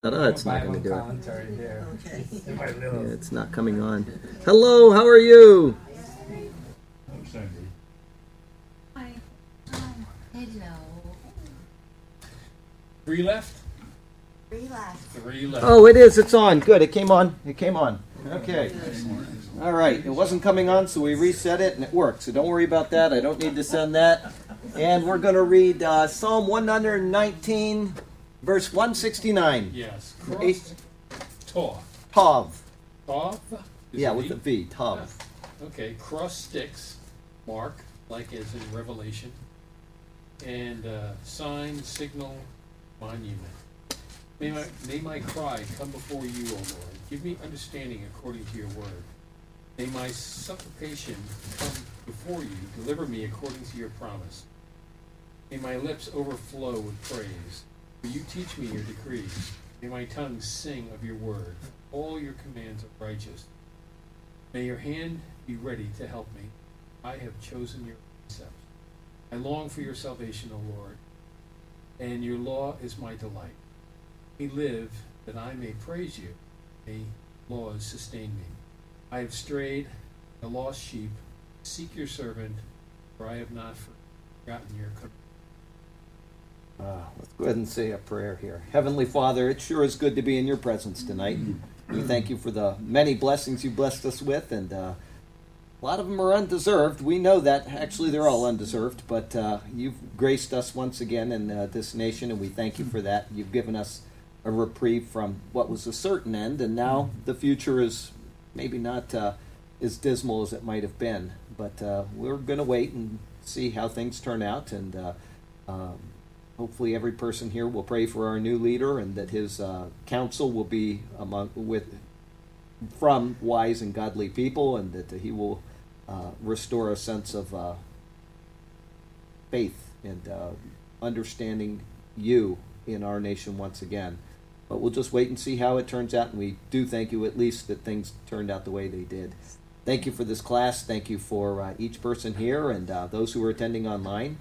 Ta-da, it's not going to do it. Okay. Yeah, it's not coming on. Hello, how are you? Hi. Hello. Three left? Relax. Three left. Oh, it is. It's on. Good. It came on. It came on. Okay. All right. It wasn't coming on, so we reset it and it worked. So don't worry about that. I don't need to send that. And we're going to read uh, Psalm 119, verse 169. Yes. Cross. Taw. Tav. Tav? Yeah, with the V. Tav. Okay. Cross sticks. Mark, like as in Revelation. And uh, sign, signal, monument. May my, may my cry come before you, O Lord. Give me understanding according to your word. May my supplication come before you. Deliver me according to your promise. May my lips overflow with praise. You teach me your decrees? May my tongue sing of your word. All your commands are righteous. May your hand be ready to help me. I have chosen your precepts. I long for your salvation, O Lord, and your law is my delight. May live that I may praise you. May laws sustain me. I have strayed, a lost sheep. Seek your servant, for I have not forgotten your command. Uh, let's go ahead and say a prayer here. Heavenly Father, it sure is good to be in your presence tonight. We thank you for the many blessings you blessed us with, and uh, a lot of them are undeserved. We know that. Actually, they're all undeserved, but uh, you've graced us once again in uh, this nation, and we thank you for that. You've given us a reprieve from what was a certain end, and now the future is maybe not uh, as dismal as it might have been. But uh, we're going to wait and see how things turn out, and um, hopefully every person here will pray for our new leader, and that his uh, counsel will be among with from wise and godly people, and that he will uh, restore a sense of uh, faith and uh, understanding you in our nation once again. But we'll just wait and see how it turns out, and we do thank you at least that things turned out the way they did. Thank you for this class. Thank you for uh, each person here and uh, those who are attending online.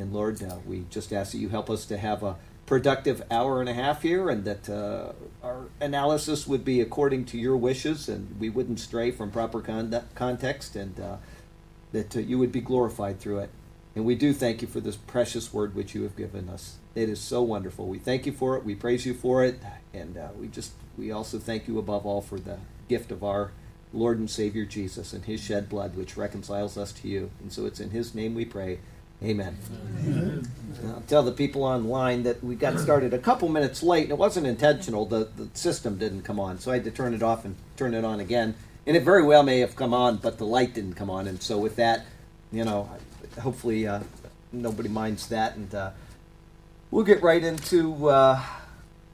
And Lord, uh, we just ask that you help us to have a productive hour and a half here, and that uh, our analysis would be according to your wishes, and we wouldn't stray from proper con- context, and uh, that uh, you would be glorified through it. And we do thank you for this precious word which you have given us. It is so wonderful. We thank you for it. We praise you for it, and uh, we just we also thank you above all for the gift of our Lord and Savior Jesus and His shed blood, which reconciles us to you. And so it's in His name we pray. Amen. I'll tell the people online that we got started a couple minutes late, and it wasn't intentional. The, the system didn't come on, so I had to turn it off and turn it on again. And it very well may have come on, but the light didn't come on. And so, with that, you know, hopefully uh, nobody minds that. And uh, we'll get right into uh,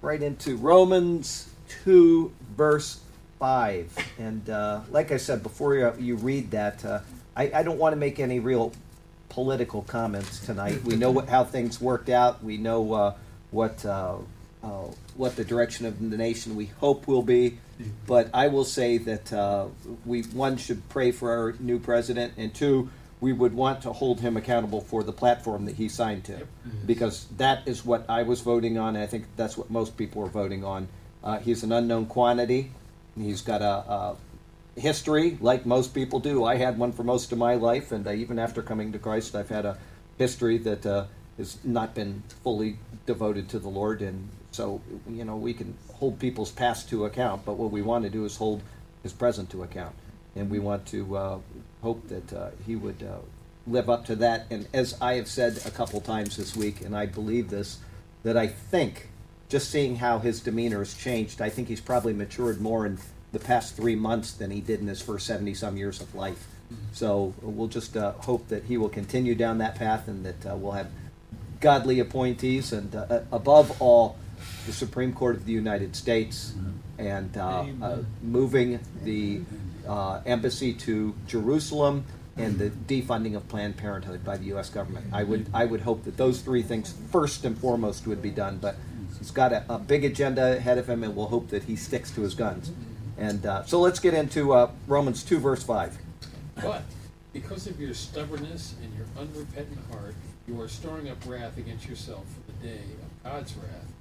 right into Romans two, verse five. And uh, like I said before, you, you read that, uh, I, I don't want to make any real political comments tonight. We know what, how things worked out. We know uh, what uh, uh, what the direction of the nation we hope will be. But I will say that uh, we one should pray for our new president, and two, we would want to hold him accountable for the platform that he signed to, because that is what I was voting on. And I think that's what most people are voting on. Uh, he's an unknown quantity. He's got a, a history, like most people do. I had one for most of my life, and uh, even after coming to Christ, I've had a history that uh, has not been fully devoted to the Lord. And so, you know, we can hold people's past to account, but what we want to do is hold his present to account. And we want to uh, hope that uh, he would uh, live up to that. And as I have said a couple times this week, and I believe this, that I think just seeing how his demeanor has changed, I think he's probably matured more in the past three months than he did in his first 70 some years of life. So we'll just uh, hope that he will continue down that path and that uh, we'll have godly appointees and uh, above all, the Supreme Court of the United States and uh, uh, moving the uh, embassy to Jerusalem and the defunding of Planned Parenthood by the U.S. government. I would I would hope that those three things first and foremost would be done, but he's got a, a big agenda ahead of him, and we'll hope that he sticks to his guns. And uh, so let's get into uh, Romans two verse five. But because of your stubbornness and your unrepentant heart, you are storing up wrath against yourself for the day of God's wrath,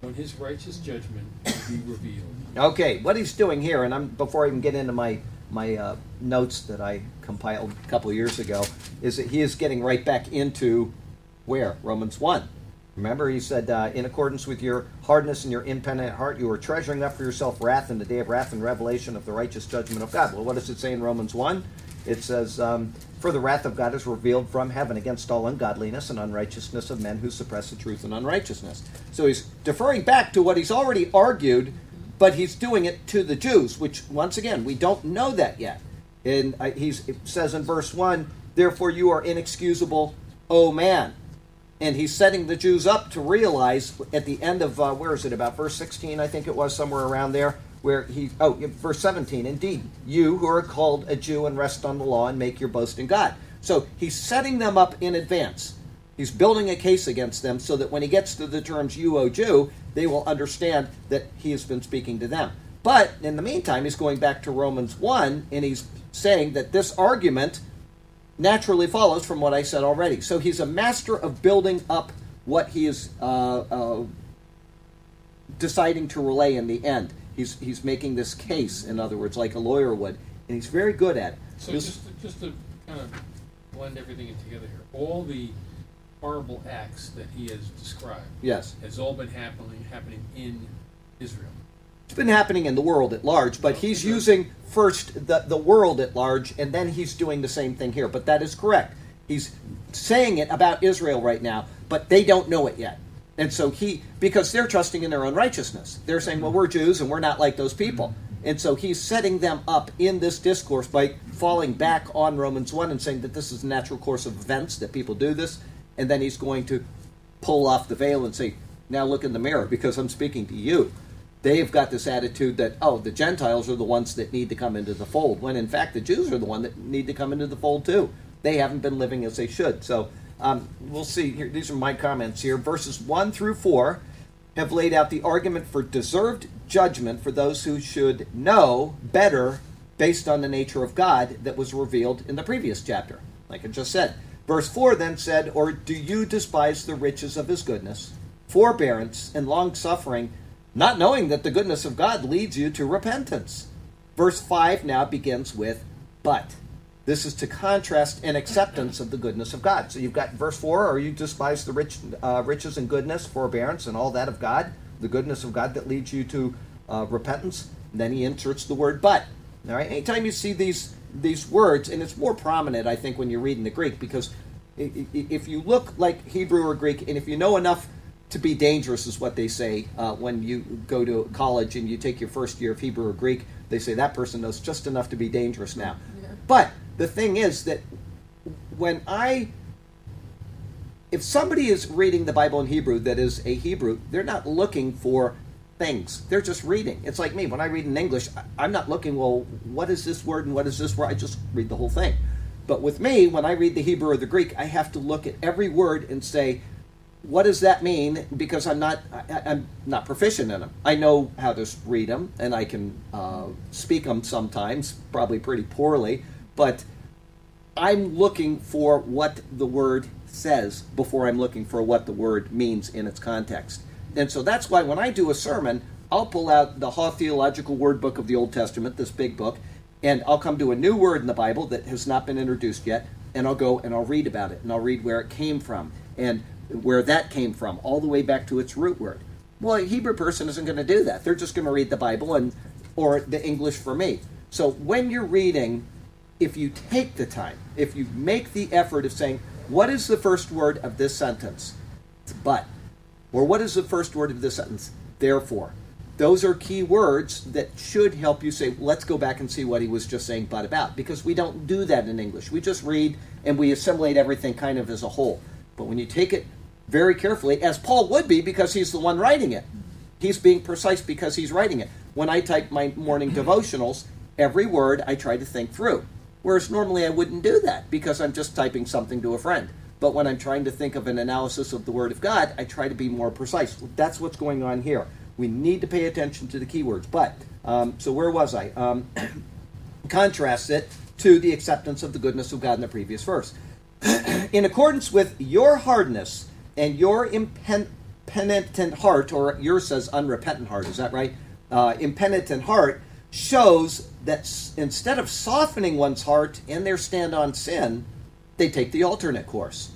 when his righteous judgment will be revealed. Okay, what he's doing here, and I'm before I even get into my my uh, notes that I compiled a couple of years ago, is that he is getting right back into where Romans one. Remember, he said, uh, in accordance with your hardness and your impenitent heart, you are treasuring up for yourself wrath in the day of wrath and revelation of the righteous judgment of God. Well, what does it say in Romans 1? It says, um, For the wrath of God is revealed from heaven against all ungodliness and unrighteousness of men who suppress the truth and unrighteousness. So he's deferring back to what he's already argued, but he's doing it to the Jews, which, once again, we don't know that yet. And uh, it says in verse 1, Therefore you are inexcusable, O man and he's setting the Jews up to realize at the end of uh, where is it about verse 16 I think it was somewhere around there where he oh verse 17 indeed you who are called a Jew and rest on the law and make your boast in God. So he's setting them up in advance. He's building a case against them so that when he gets to the terms you o Jew they will understand that he has been speaking to them. But in the meantime he's going back to Romans 1 and he's saying that this argument naturally follows from what I said already. So he's a master of building up what he is uh, uh, deciding to relay in the end. He's, he's making this case, in other words, like a lawyer would, and he's very good at it. So This- just, to- just to kind of blend everything in together here, all the horrible acts that he has described yes, has all been happening, happening in Israel. It's been happening in the world at large, but he's using first the, the world at large, and then he's doing the same thing here. But that is correct. He's saying it about Israel right now, but they don't know it yet. And so he, because they're trusting in their own righteousness, they're saying, well, we're Jews and we're not like those people. And so he's setting them up in this discourse by falling back on Romans 1 and saying that this is a natural course of events, that people do this. And then he's going to pull off the veil and say, now look in the mirror because I'm speaking to you. They've got this attitude that, oh, the Gentiles are the ones that need to come into the fold, when in fact the Jews are the one that need to come into the fold too. They haven't been living as they should. So um, we'll see. Here, these are my comments here. Verses 1 through 4 have laid out the argument for deserved judgment for those who should know better based on the nature of God that was revealed in the previous chapter, like I just said. Verse 4 then said, Or do you despise the riches of his goodness, forbearance, and long suffering, not knowing that the goodness of God leads you to repentance? Verse 5 now begins with, But. This is to contrast an acceptance of the goodness of God. So you've got verse 4, or you despise the rich, uh, riches and goodness, forbearance, and all that of God, the goodness of God that leads you to uh, repentance. And then he inserts the word but. All right, anytime you see these these words, and it's more prominent, I think, when you're reading the Greek, because if you look like Hebrew or Greek, and if you know enough to be dangerous, is what they say uh, when you go to college and you take your first year of Hebrew or Greek, they say that person knows just enough to be dangerous now. But the thing is that when I if somebody is reading the Bible in Hebrew that is a Hebrew, they're not looking for things. They're just reading. It's like me. When I read in English, I'm not looking, well, what is this word and what is this word? I just read the whole thing. But with me, when I read the Hebrew or the Greek, I have to look at every word and say, what does that mean? Because I'm not, I, I'm not proficient in them. I know how to read them, and I can uh, speak them sometimes, probably pretty poorly, but I'm looking for what the word says before I'm looking for what the word means in its context. And so that's why when I do a sermon, I'll pull out the Haw Theological Word Book of the Old Testament, this big book, and I'll come to a new word in the Bible that has not been introduced yet, and I'll go and I'll read about it, and I'll read where it came from, and where that came from, all the way back to its root word. Well, a Hebrew person isn't going to do that. They're just going to read the Bible and or the English for me. So when you're reading if you take the time, if you make the effort of saying, what is the first word of this sentence? It's but. Or what is the first word of this sentence? Therefore. Those are key words that should help you say, let's go back and see what he was just saying but about. Because we don't do that in English. We just read and we assimilate everything kind of as a whole. But when you take it very carefully, as Paul would be because he's the one writing it, he's being precise because he's writing it. When I type my morning devotionals, every word I try to think through. Whereas normally I wouldn't do that because I'm just typing something to a friend. But when I'm trying to think of an analysis of the Word of God, I try to be more precise. That's what's going on here. We need to pay attention to the keywords. But, um, so where was I? Um, contrast it to the acceptance of the goodness of God in the previous verse. in accordance with your hardness and your impenitent heart, or yours says unrepentant heart, is that right? Uh, impenitent heart shows that instead of softening one's heart in their stand on sin, they take the alternate course.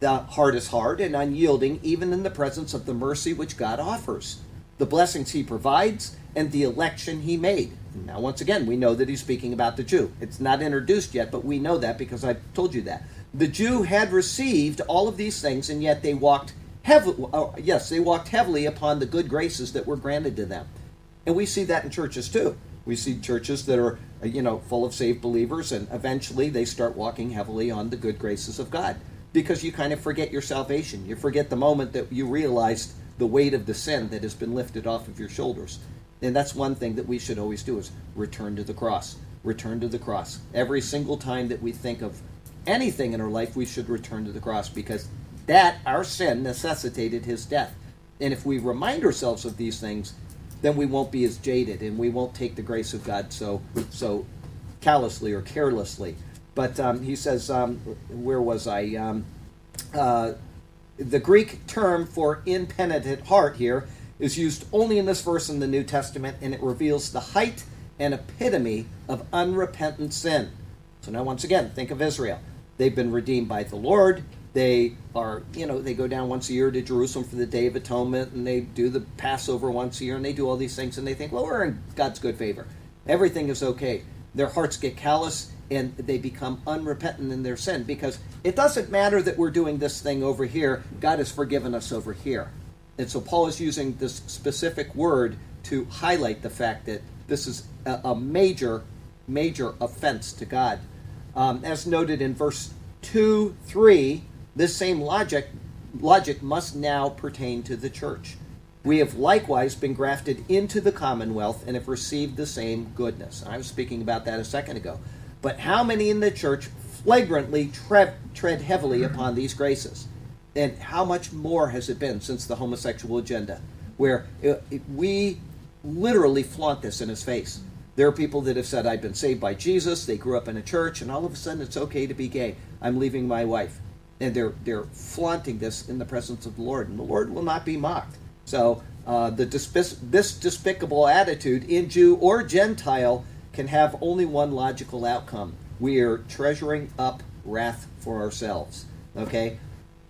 The heart is hard and unyielding, even in the presence of the mercy which God offers, the blessings He provides, and the election He made. Now, once again, we know that He's speaking about the Jew. It's not introduced yet, but we know that because I've told you that. The Jew had received all of these things, and yet they walked heavily. Oh, yes, they walked heavily upon the good graces that were granted to them, and we see that in churches too. We see churches that are, uh, you know, full of saved believers, and eventually they start walking heavily on the good graces of God because you kind of forget your salvation. You forget the moment that you realized the weight of the sin that has been lifted off of your shoulders. And that's one thing that we should always do is return to the cross. Return to the cross. Every single time that we think of anything in our life, we should return to the cross because that, our sin, necessitated his death. And if we remind ourselves of these things, then we won't be as jaded and we won't take the grace of God so so callously or carelessly. But um, he says, um, where was I? Um, uh, the Greek term for impenitent heart here is used only in this verse in the New Testament, and it reveals the height and epitome of unrepentant sin. So now, once again, think of Israel. They've been redeemed by the Lord. They are, you know, they go down once a year to Jerusalem for the Day of Atonement, and they do the Passover once a year, and they do all these things, and they think, well, we're in God's good favor. Everything is okay. Their hearts get callous, and they become unrepentant in their sin because it doesn't matter that we're doing this thing over here. God has forgiven us over here. And so Paul is using this specific word to highlight the fact that this is a, major, major offense to God. Um, as noted in verse 2 3, this same logic, logic must now pertain to the church. We have likewise been grafted into the commonwealth and have received the same goodness. I was speaking about that a second ago. But how many in the church flagrantly tread, tread heavily upon these graces? And how much more has it been since the homosexual agenda, where it, it, we literally flaunt this in his face? There are people that have said, I've been saved by Jesus, they grew up in a church, and all of a sudden it's okay to be gay. I'm leaving my wife. And they're, they're flaunting this in the presence of the Lord, and the Lord will not be mocked. So, uh, the this despicable attitude in Jew or Gentile can have only one logical outcome. We are treasuring up wrath for ourselves. Okay?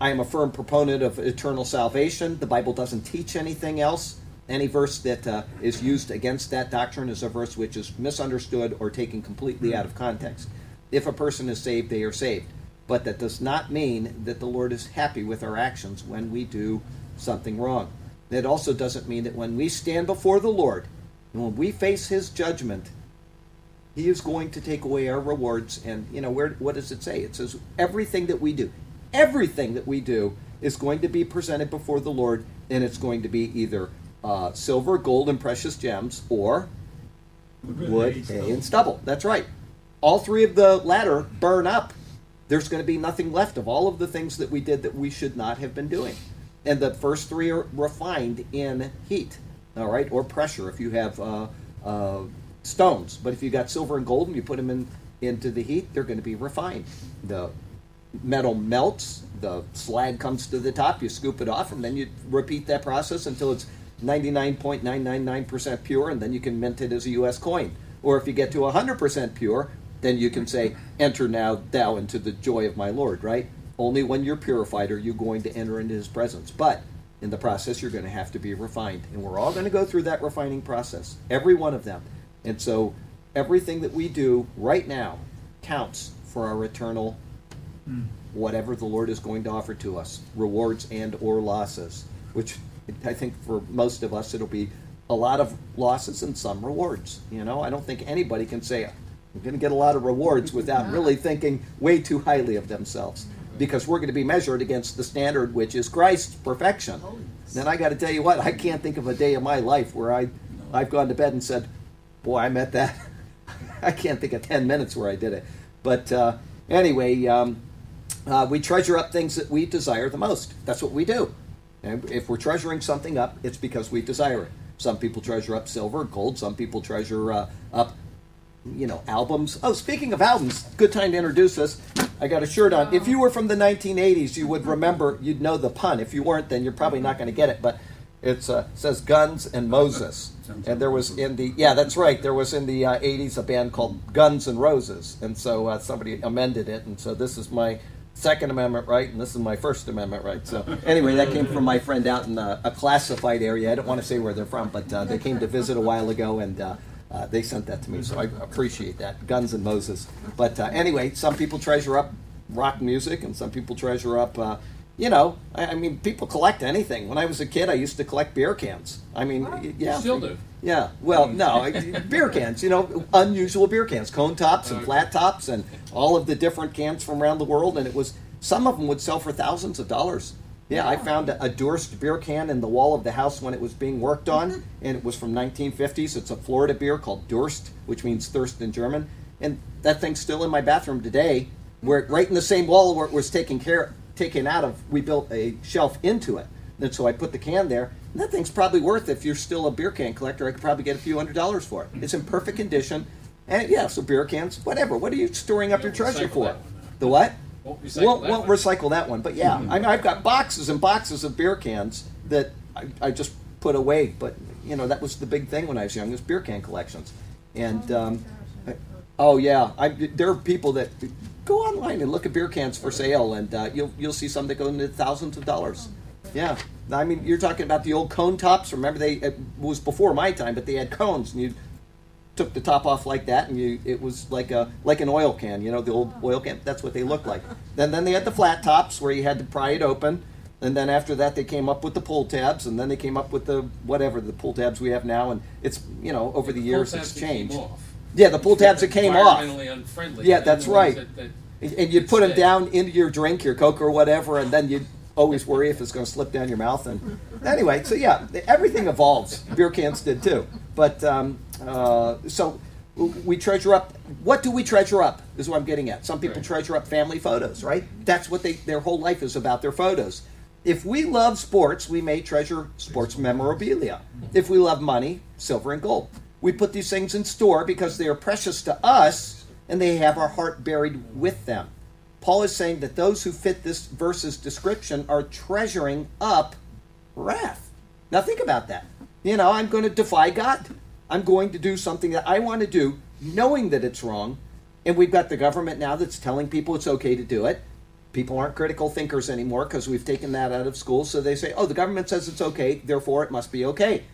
I am a firm proponent of eternal salvation. The Bible doesn't teach anything else. Any verse that uh, is used against that doctrine is a verse which is misunderstood or taken completely out of context. If a person is saved, they are saved. But that does not mean that the Lord is happy with our actions when we do something wrong. It also doesn't mean that when we stand before the Lord and when we face His judgment, He is going to take away our rewards. And you know, where what does it say? It says everything that we do, everything that we do is going to be presented before the Lord, and it's going to be either uh, silver, gold, and precious gems, or wood, hay, and stubble. That's right. All three of the latter burn up. There's going to be nothing left of all of the things that we did that we should not have been doing. And the first three are refined in heat, all right, or pressure if you have uh, uh, stones. But if you got silver and gold and you put them in into the heat, they're going to be refined. The metal melts, the slag comes to the top, you scoop it off, and then you repeat that process until it's 99.999% pure, and then you can mint it as a U.S. coin. Or if you get to 100% pure, then you can say, Enter now thou into the joy of my Lord, right? Only when you're purified are you going to enter into his presence. But in the process, you're going to have to be refined. And we're all going to go through that refining process, every one of them. And so everything that we do right now counts for our eternal hmm. whatever the Lord is going to offer to us, rewards and or losses, which I think for most of us it'll be a lot of losses and some rewards. You know, I don't think anybody can say I'm going to get a lot of rewards without really thinking way too highly of themselves because we're going to be measured against the standard which is Christ's perfection. Then I got to tell you what, I can't think of a day in my life where I I've gone to bed and said, "Boy, I met that." I can't think of 10 minutes where I did it. But uh, anyway, um, uh, we treasure up things that we desire the most. That's what we do. And if we're treasuring something up, it's because we desire it. Some people treasure up silver, gold. Some people treasure uh, up, you know, albums. Oh, speaking of albums, good time to introduce us. I got a shirt on. If you were from the 1980s, you would remember, you'd know the pun. If you weren't, then you're probably not going to get it. But it uh, says Guns and Moses. And there was in the, yeah, that's right. There was in the uh, 80s a band called Guns and Roses. And so uh, somebody amended it. And so this is my Second Amendment right, and this is my First Amendment right. So anyway, that came from my friend out in a, a classified area. I don't want to say where they're from, but uh, they came to visit a while ago, and uh, uh, they sent that to me. So I appreciate that. Guns and Moses. But uh, anyway, some people treasure up rock music, and some people treasure up. You know, I, I mean, people collect anything. When I was a kid, I used to collect beer cans. I mean, y- yeah, Still do. yeah, well, mm. no, I- beer cans, you know, unusual beer cans, cone tops and flat tops and all of the different cans from around the world. And it was, some of them would sell for thousands of dollars. Yeah, I found a, a Durst beer can in the wall of the house when it was being worked on, mm-hmm. and it was from 1950s. It's a Florida beer called Durst, which means thirst in German. And that thing's still in my bathroom today, where right in the same wall where it was taken care, taken out of. We built a shelf into it, and so I put the can there. And that thing's probably worth, if you're still a beer can collector, I could probably get a few hundred dollars for it. It's in perfect condition, and yeah, so beer cans, whatever. What are you storing up your treasure for? that one, though. The what? Won't recycle won't, that won't one. recycle that one. But yeah, I mean, I've got boxes and boxes of beer cans that I, I just put away. But you know, that was the big thing when I was young: was beer can collections. And um, oh yeah, I, there are people that go online and look at beer cans for sale, and uh, you'll you'll see some that go into thousands of dollars. Yeah, I mean, you're talking about the old cone tops. Remember, they it was before my time, but they had cones, and you took the top off like that, and you it was like a like an oil can, you know, the old oil can. That's what they looked like. then then they had the flat tops where you had to pry it open, and then after that they came up with the pull tabs, and then they came up with the whatever the pull tabs we have now, and it's you know over the years it's changed. Yeah, the pull tabs that came off. Environmentally unfriendly. Yeah, that's the ones right. that- that- And you'd put them down into your drink, your Coke or whatever, and then you'd always worry if it's going to slip down your mouth. And anyway, so yeah, everything evolves. Beer cans did too. But um, uh, so we treasure up. What do we treasure up? Is what I'm getting at. Some people Right. treasure up family photos, right? That's what they their whole life is about their photos. If we love sports, we may treasure sports memorabilia. If we love money, silver and gold. We put these things in store because they are precious to us and they have our heart buried with them. Paul is saying that those who fit this verse's description are treasuring up wrath. Now think about that. You know, I'm going to defy God. I'm going to do something that I want to do, knowing that it's wrong. And we've got the government now that's telling people it's okay to do it. People aren't critical thinkers anymore because we've taken that out of school. So they say, oh, the government says it's okay, therefore it must be okay.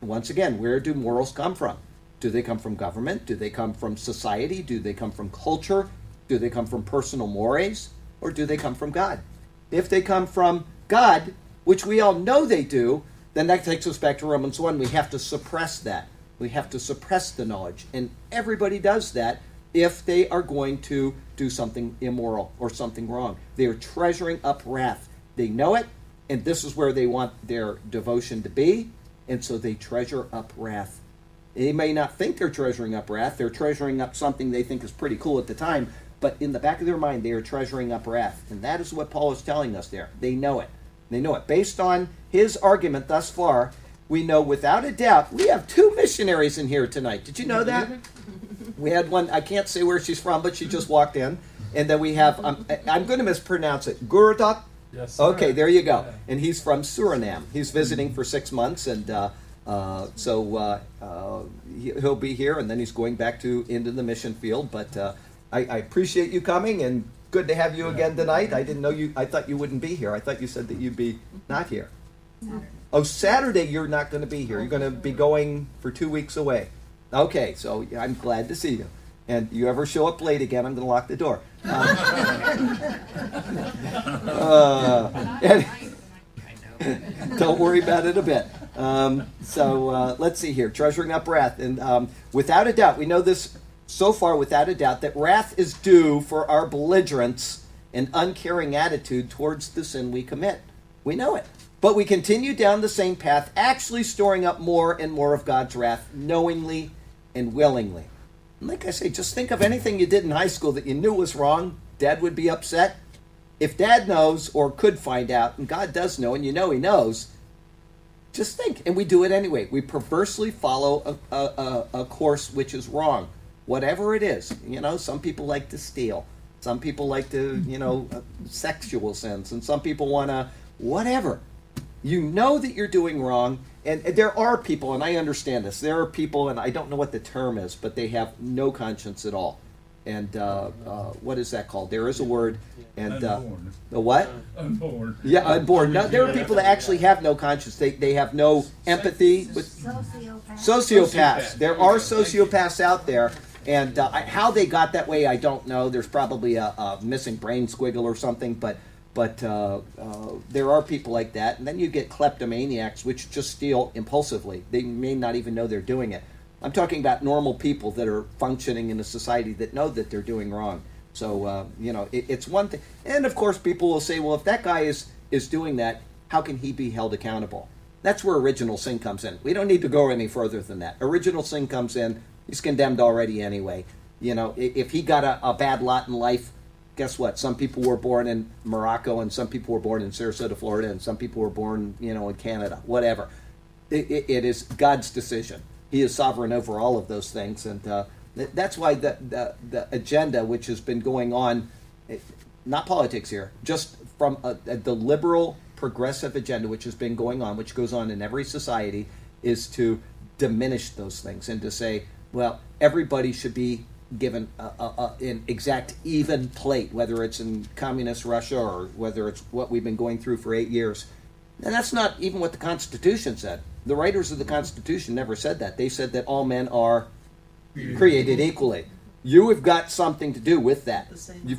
Once again, where do morals come from? Do they come from government? Do they come from society? Do they come from culture? Do they come from personal mores? Or do they come from God? If they come from God, which we all know they do, then that takes us back to Romans 1. We have to suppress that. We have to suppress the knowledge. And everybody does that if they are going to do something immoral or something wrong. They are treasuring up wrath. They know it, and this is where they want their devotion to be, and so they treasure up wrath. They may not think they're treasuring up wrath, they're treasuring up something they think is pretty cool at the time, but in the back of their mind, they are treasuring up wrath. And that is what Paul is telling us there. They know it. They know it. Based on his argument thus far, we know without a doubt we have two missionaries in here tonight. Did you know that? We had one, I can't say where she's from, but she just walked in. And then we have, um, I'm going to mispronounce it, Gurudok Yes. sir. Okay, there you go. Yeah. And he's from Suriname. He's visiting for six months, and uh, uh, so uh, uh, he, he'll be here, and then he's going back to into the mission field. But uh, I, I appreciate you coming, and good to have you again tonight. I didn't know you. I thought you wouldn't be here. I thought you said that you'd be not here. Oh, Saturday you're not going to be here. You're going to be going for two weeks away. Okay, so I'm glad to see you. And you ever show up late again, I'm going to lock the door. Um, uh, don't worry about it a bit. Um, so uh, let's see here. Treasuring up wrath. And um, without a doubt, we know this so far without a doubt that wrath is due for our belligerence and uncaring attitude towards the sin we commit. We know it. But we continue down the same path, actually storing up more and more of God's wrath knowingly and willingly. And like I say, just think of anything you did in high school that you knew was wrong. Dad would be upset if dad knows or could find out, and God does know, and you know he knows, just think. And we do it anyway. We perversely follow a, a, a, course which is wrong, whatever it is. You know, some people like to steal. Some people like to, you know, uh, sexual sins, and some people want to whatever. You know that you're doing wrong, and there are people, and I understand this. There are people, and I don't know what the term is, but they have no conscience at all. And uh, uh, what is that called? There is a word, and uh, Unborn. the what? Unborn. Yeah, unborn. No, there are people that actually have no conscience. They they have no empathy with Sociopath. sociopaths. Sociopath. There There are go. Thank you. sociopaths out there, and uh, I- how they got that way, I don't know. There's probably a, a missing brain squiggle or something, but but uh, uh, there are people like that. And then you get kleptomaniacs, which just steal impulsively. They may not even know they're doing it. I'm talking about normal people that are functioning in a society that know that they're doing wrong. So uh, you know, it, it's one thing. And of course, people will say, well, if that guy is is doing that, how can he be held accountable? That's where original sin comes in. We don't need to go any further than that. Original sin comes in. He's condemned already anyway. You know, if he got a, a bad lot in life, guess what? Some people were born in Morocco, and some people were born in Sarasota, Florida, and some people were born, you know, in Canada. Whatever. It, it, it is God's decision. He is sovereign over all of those things, and uh, that's why the, the the agenda, which has been going on, not politics here, just from a, a, the liberal progressive agenda, which has been going on, which goes on in every society, is to diminish those things and to say, well, everybody should be given a, a, an exact even plate, whether it's in communist Russia or whether it's what we've been going through for eight years. And that's not even what the Constitution said. The writers of the Constitution never said that. They said that all men are created equally. You have got something to do with that. You,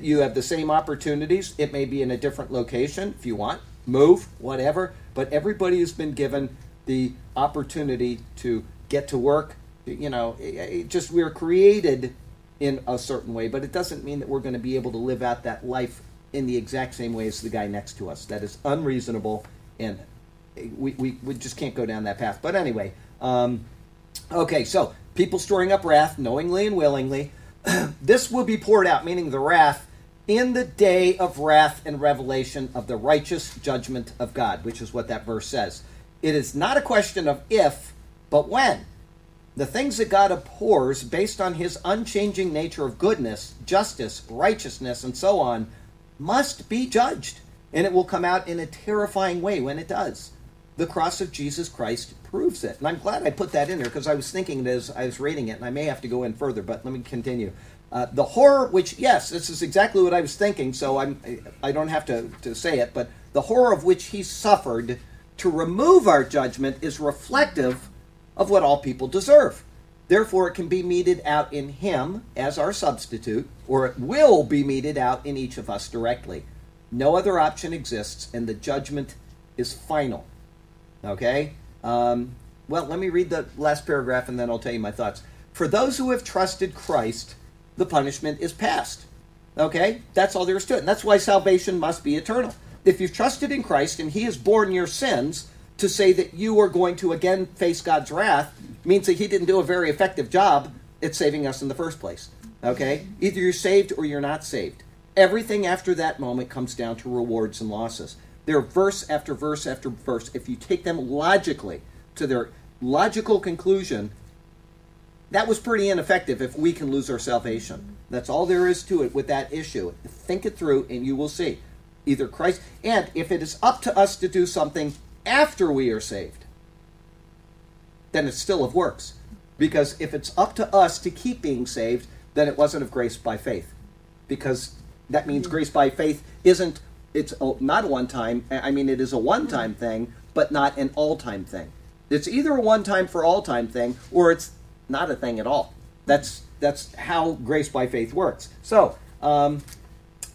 you have the same opportunities. It may be in a different location if you want, move, whatever. But everybody has been given the opportunity to get to work. You know, it, it just we're created in a certain way, but it doesn't mean that we're going to be able to live out that life in the exact same way as the guy next to us. That is unreasonable, and we, we, we just can't go down that path. But anyway, um, Okay, so people storing up wrath knowingly and willingly. this will be poured out, meaning the wrath, in the day of wrath and revelation of the righteous judgment of God, which is what that verse says. It is not a question of if, but when. The things that God abhors, based on his unchanging nature of goodness, justice, righteousness, and so on, must be judged. And it will come out in a terrifying way when it does. The cross of Jesus Christ proves it. And I'm glad I put that in there because I was thinking as I was reading it, and I may have to go in further, but let me continue. Uh, the horror, which, yes, this is exactly what I was thinking, so I'm, I don't have to, to say it, but the horror of which he suffered to remove our judgment is reflective of what all people deserve. Therefore, it can be meted out in him as our substitute, or it will be meted out in each of us directly. No other option exists, and the judgment is final. Okay? Um, well, let me read the last paragraph and then I'll tell you my thoughts. For those who have trusted Christ, the punishment is past. Okay? That's all there is to it. And that's why salvation must be eternal. If you've trusted in Christ and He has borne your sins, to say that you are going to again face God's wrath means that He didn't do a very effective job at saving us in the first place. Okay? Either you're saved or you're not saved. Everything after that moment comes down to rewards and losses. They're verse after verse after verse. If you take them logically to their logical conclusion, that was pretty ineffective if we can lose our salvation. That's all there is to it with that issue. Think it through and you will see. Either Christ, and if it is up to us to do something after we are saved, then it's still of works. Because if it's up to us to keep being saved, then it wasn't of grace by faith. Because that means mm-hmm. grace by faith isn't, it's not a one time, I mean, it is a one time thing, but not an all time thing. It's either a one time for all time thing, or it's not a thing at all. That's, that's how grace by faith works. So, um,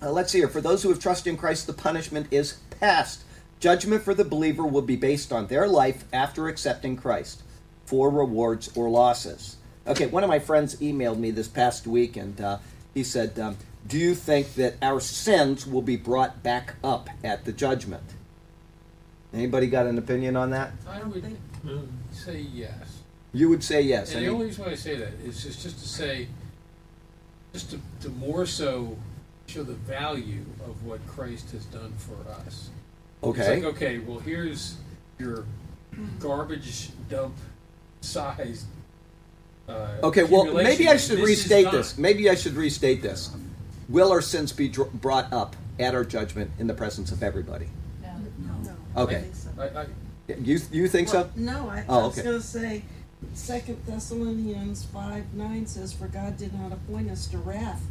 uh, let's see here. For those who have trusted in Christ, the punishment is past. Judgment for the believer will be based on their life after accepting Christ for rewards or losses. Okay, one of my friends emailed me this past week and uh, he said, um, Do you think that our sins will be brought back up at the judgment? Anybody got an opinion on that? I would say yes. You would say yes. And the only reason why I say that is just, just to say, just to, to more so show the value of what Christ has done for us. okay. It's like, okay, well, here's your garbage dump size. Uh, Okay, well, maybe I should This restate this. Maybe I should restate this. Will our sins be dr- brought up at our judgment in the presence of everybody? No. No. Okay. I think so. I, I, You you think so? No, I, Oh, I was okay. gonna say, Second Thessalonians five nine says, "For God did not appoint us to wrath,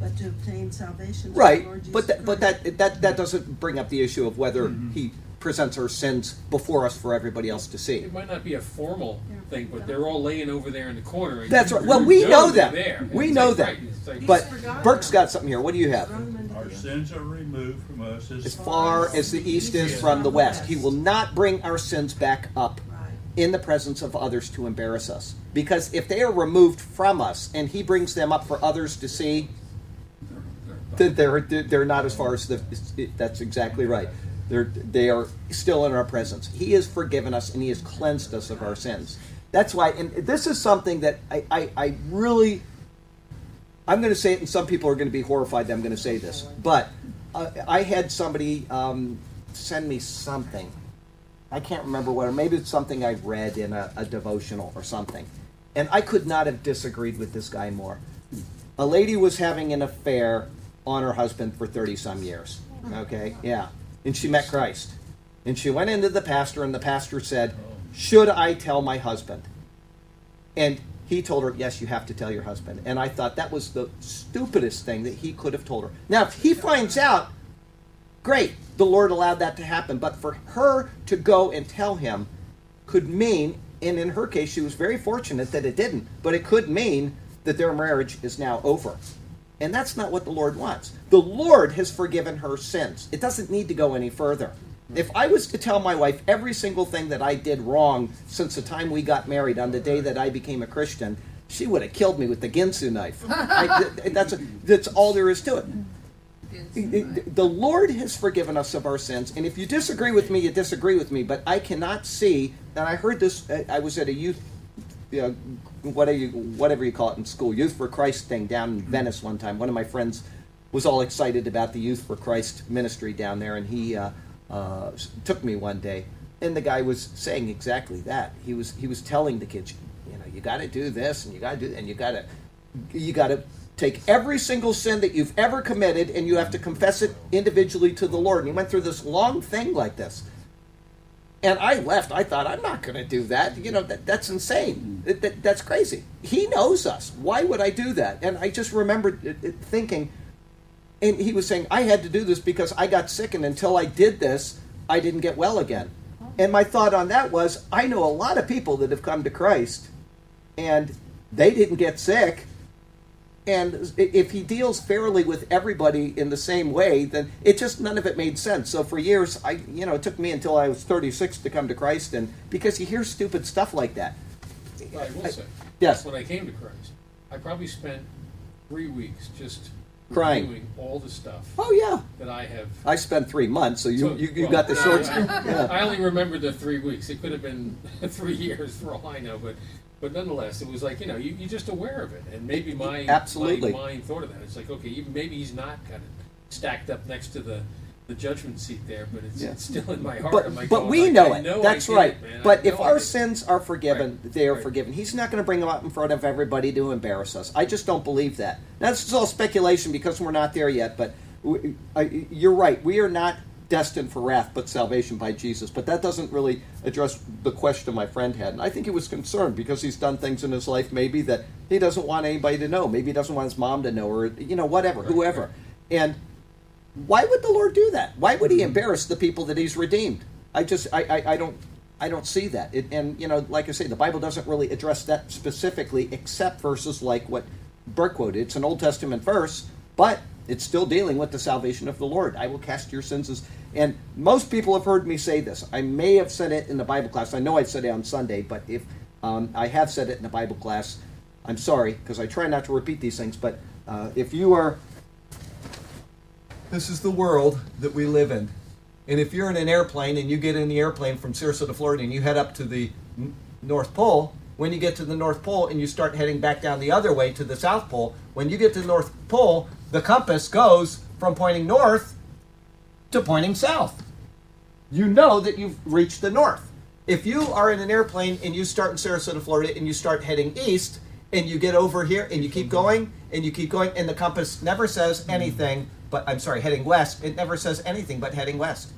but to obtain salvation." Right, the Lord but that, but that that that doesn't bring up the issue of whether mm-hmm. he presents our sins before us for everybody else to see. it might not be a formal Yeah. thing, but they're all laying over there in the corner. and That's right. Well, we know they're that. there. We It's know like, that. right, like- But Burke's got something here. What do you have? Throw them into Our sins are removed from us as As far as the east is from the west, he will not bring our sins back up Right. in the presence of others to embarrass us. Because if they are removed from us and he brings them up for others to see, then they're they're not as far as the. That's exactly right. They're they are still in our presence. He has forgiven us and he has cleansed us of our sins. That's why, and this is something that I I, I really. I'm going to say it, and some people are going to be horrified that I'm going to say this, but I had somebody um, send me something. I can't remember what, or maybe it's something I read in a, a devotional or something. And I could not have disagreed with this guy more. A lady was having an affair on her husband for 30 some years. Okay? Yeah. And she met Christ. And she went into the pastor, and the pastor said, oh. Should I tell my husband? And he told her, Yes, you have to tell your husband. And I thought that was the stupidest thing that he could have told her. Now, if he finds out, great, the Lord allowed that to happen. But for her to go and tell him could mean, and in her case, she was very fortunate that it didn't, but it could mean that their marriage is now over. And that's not what the Lord wants. The Lord has forgiven her sins. It doesn't need to go any further. If I was to tell my wife every single thing that I did wrong since the time we got married on the day that I became a Christian, she would have killed me with the Ginsu knife. I, that's, that's all there is to it. The Lord has forgiven us of our sins, and if you disagree with me, you disagree with me. But I cannot see, and I heard this. Uh, I was at a youth, you know, whatever you, whatever you call it in school, Youth for Christ thing down in Venice one time. One of my friends was all excited about the Youth for Christ ministry down there, and he uh, uh, took me one day, and the guy was saying exactly that. He was he was telling the kids, you know, you got to do this, and you got to do, and you got to, you got to take every single sin that you've ever committed and you have to confess it individually to the Lord. And he went through this long thing like this. And I left. I thought, I'm not going to do that. You know, that, that's insane. Mm. That, that- that's crazy. He knows us. Why would I do that? And I just remembered it- it thinking, and he was saying, I had to do this because I got sick, and until I did this, I didn't get well again. Oh. And my thought on that was, I know a lot of people that have come to Christ, and they didn't get sick and if he deals fairly with everybody in the same way then it just none of it made sense so for years i you know it took me until i was 36 to come to christ and because you hear stupid stuff like that I will say. Yes. When I came to Christ, I probably spent three weeks just Crying. reviewing all the stuff oh yeah that I have. i spent three months so you So- you, you well, got the short I, yeah. I only remember the three weeks. It could have been three years for all I know, but but nonetheless, it was like you know you, you're just aware of it, and maybe my Absolutely. my mind thought of that. It's like okay, even maybe he's not kind of stacked up next to the. The judgment seat there, but it's, Yeah. it's still in my heart. but like, but oh, we know it. know That's right. it, but if our sins are forgiven, Right. they are Right. forgiven. He's not going to bring them up in front of everybody to embarrass us. I just don't believe that. Now, this is all speculation because we're not there yet. But we, I, you're right. We are not destined for wrath, but salvation by Jesus. But that doesn't really address the question my friend had. And I think he was concerned because he's done things in his life maybe that he doesn't want anybody to know. Maybe he doesn't want his mom to know, or you know, whatever, Right, whoever. right. And why would the Lord do that? Why would He mm-hmm. embarrass the people that He's redeemed? I just, I, I, I don't, I don't see that. It, and you know, like I say, the Bible doesn't really address that specifically, except verses like what Burke quoted. It's an Old Testament verse, but it's still dealing with the salvation of the Lord. I will cast your sins as. And most people have heard me say this. I may have said it in the Bible class. I know I said it on Sunday, but if um, I have said it in the Bible class, I'm sorry because I try not to repeat these things. But uh, if you are this is the world that we live in. And if you're in an airplane and you get in the airplane from Sarasota, Florida, and you head up to the North Pole, when you get to the North Pole and you start heading back down the other way to the South Pole, when you get to the North Pole, the compass goes from pointing north to pointing south. You know that you've reached the north. If you are in an airplane and you start in Sarasota, Florida, and you start heading east, and you get over here and you keep going and you keep going and the compass never says anything but I'm sorry, heading west. It never says anything but heading west.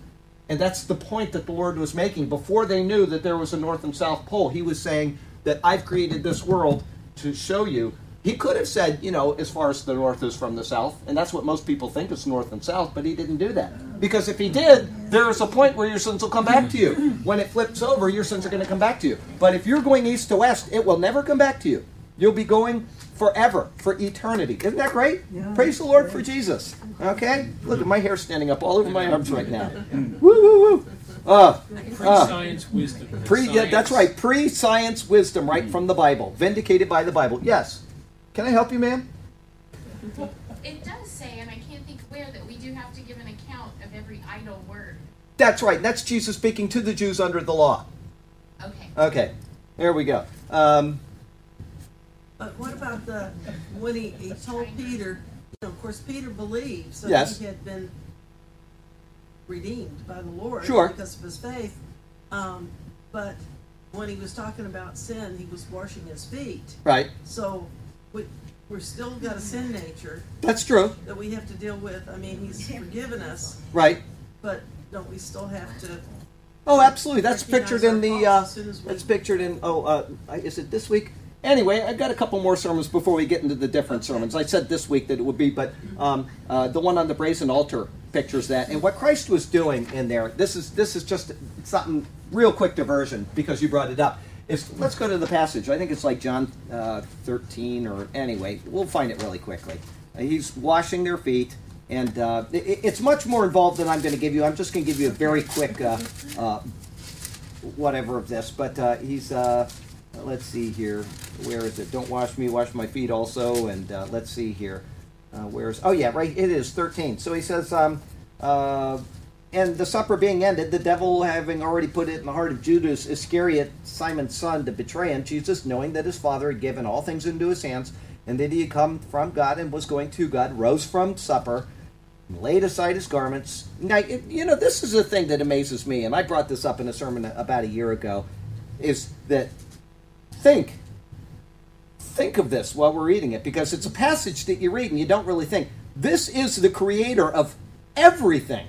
And that's the point that the Lord was making. Before they knew that there was a north and south pole, he was saying that I've created this world to show you. He could have said, you know, as far as the north is from the south, and that's what most people think is north and south, but he didn't do that. Because if he did, there is a point where your sins will come back to you. When it flips over, your sins are going to come back to you. But if you're going east to west, it will never come back to you. You'll be going forever, for eternity. Isn't that great? Yeah. Praise the Lord for Jesus. Okay? Look at my hair standing up all over my arms right now. Mm. Woo, woo, woo. Uh, uh, Pre-science wisdom. Pre, yeah, that's right. Pre science wisdom, right mm. from the Bible. Vindicated by the Bible. Yes. Can I help you, ma'am? It does say, and I can't think where, that we do have to give an account of every idle word. That's right. That's Jesus speaking to the Jews under the law. Okay. Okay. There we go. Um, But what about the, when he, he told Peter, you know, of course, Peter believed, so Yes. he had been redeemed by the Lord Sure. because of his faith. Um, but when he was talking about sin, he was washing his feet. right. So we, we're still got a sin nature That's true. that we have to deal with. I mean, he's forgiven us, Right. but don't we still have to? Oh, absolutely. That's recognize pictured in our the. faults Uh, as soon as we- that's pictured in. Oh, uh, I- is it this week? Anyway, I've got a couple more sermons before we get into the different sermons. I said this week that it would be, but um, uh, the one on the brazen altar pictures that, and what Christ was doing in there. This is this is just something real quick diversion because you brought it up. Is let's go to the passage. I think it's like John uh, 13 or anyway. We'll find it really quickly. Uh, he's washing their feet. And uh, it, it's much more involved than I'm going to give you. I'm just going to give you a very quick uh, uh, whatever of this. But he's, let's see here. Where is it? Don't wash me, wash my feet also. And let's see here. Where's, oh yeah, right, it is 13. So he says, um, and the supper being ended, the devil having already put it in the heart of Judas Iscariot, Simon's son, to betray him, Jesus, knowing that his father had given all things into his hands, and that he had come from God and was going to God, rose from supper, laid aside his garments. Now, you know, this is a thing that amazes me, and I brought this up in a sermon about a year ago, is that think, think of this while we're reading it, because it's a passage that you read and you don't really think. This is the creator of everything.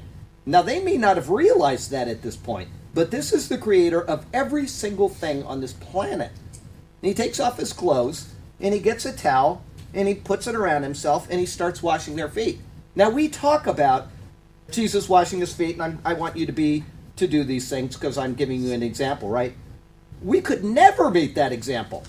Now, they may not have realized that at this point, but this is the creator of every single thing on this planet. And he takes off his clothes and he gets a towel and he puts it around himself and he starts washing their feet. Now we talk about Jesus washing his feet, and I'm, I want you to be to do these things because I'm giving you an example, right? We could never meet that example.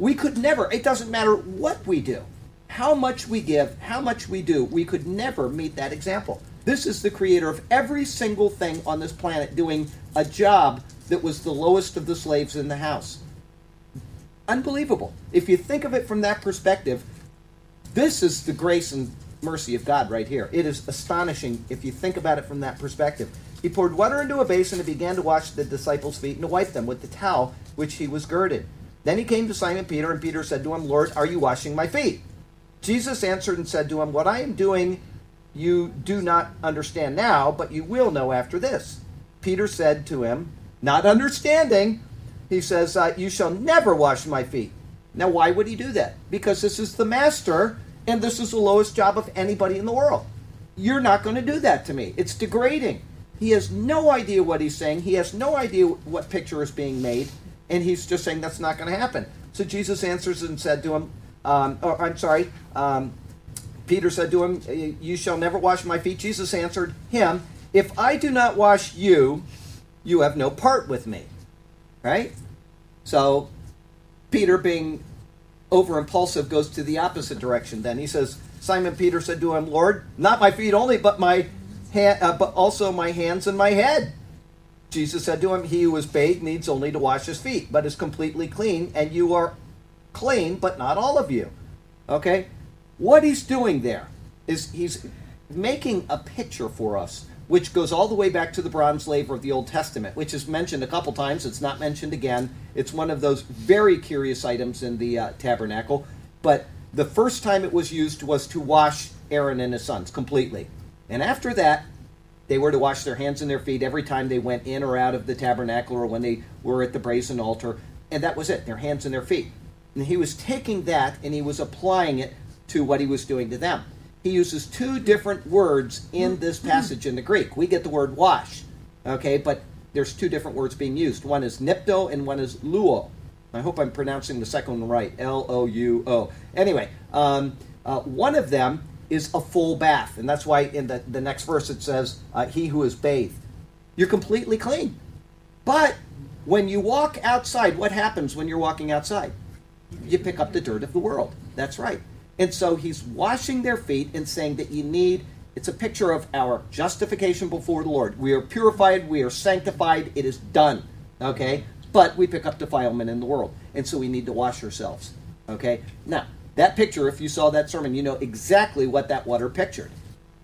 We could never. It doesn't matter what we do, how much we give, how much we do. We could never meet that example. This is the creator of every single thing on this planet doing a job that was the lowest of the slaves in the house unbelievable. If you think of it from that perspective, this is the grace and mercy of God right here. It is astonishing if you think about it from that perspective. He poured water into a basin and began to wash the disciples' feet and to wipe them with the towel which he was girded. Then he came to Simon Peter, and Peter said to him, Lord, are you washing my feet? Jesus answered and said to him, What I am doing you do not understand now, but you will know after this. Peter said to him, not understanding, he says, uh, You shall never wash my feet. Now, why would he do that? Because this is the master, and this is the lowest job of anybody in the world. You're not going to do that to me. It's degrading. He has no idea what he's saying. He has no idea what picture is being made, and he's just saying that's not going to happen. So Jesus answers and said to him, um, or I'm sorry, um, Peter said to him, You shall never wash my feet. Jesus answered him, If I do not wash you, you have no part with me. Right? So Peter, being over impulsive, goes to the opposite direction. Then he says, Simon Peter said to him, Lord, not my feet only, but my hand, uh, but also my hands and my head. Jesus said to him, He who is bathed needs only to wash his feet, but is completely clean, and you are clean, but not all of you. Okay? What he's doing there is he's making a picture for us, which goes all the way back to the bronze laver of the Old Testament, which is mentioned a couple times. It's not mentioned again. It's one of those very curious items in the uh, tabernacle. But the first time it was used was to wash Aaron and his sons completely. And after that, they were to wash their hands and their feet every time they went in or out of the tabernacle or when they were at the brazen altar. And that was it, their hands and their feet. And he was taking that and he was applying it to what he was doing to them. He uses two different words in this passage in the Greek. We get the word wash, okay, but there's two different words being used. One is nipto and one is luo. I hope I'm pronouncing the second one right. L O U O. Anyway, um, uh, one of them is a full bath, and that's why in the, the next verse it says, uh, "He who is bathed." You're completely clean. But when you walk outside, what happens when you're walking outside? You pick up the dirt of the world. That's right. And so he's washing their feet and saying that you need, it's a picture of our justification before the Lord. We are purified, we are sanctified, it is done. Okay? But we pick up defilement in the world. And so we need to wash ourselves. Okay? Now, that picture, if you saw that sermon, you know exactly what that water pictured.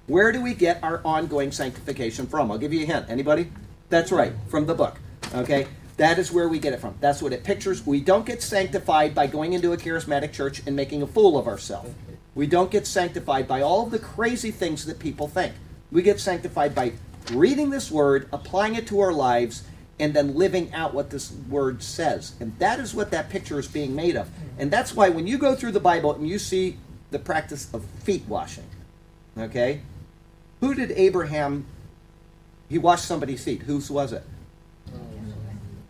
Where do we get our ongoing sanctification from? I'll give you a hint. Anybody? That's right, from the book. Okay? That is where we get it from. That's what it pictures. We don't get sanctified by going into a charismatic church and making a fool of ourselves. We don't get sanctified by all of the crazy things that people think. We get sanctified by reading this word, applying it to our lives, and then living out what this word says. And that is what that picture is being made of. And that's why when you go through the Bible and you see the practice of feet washing, okay? Who did Abraham he washed somebody's feet? Whose was it?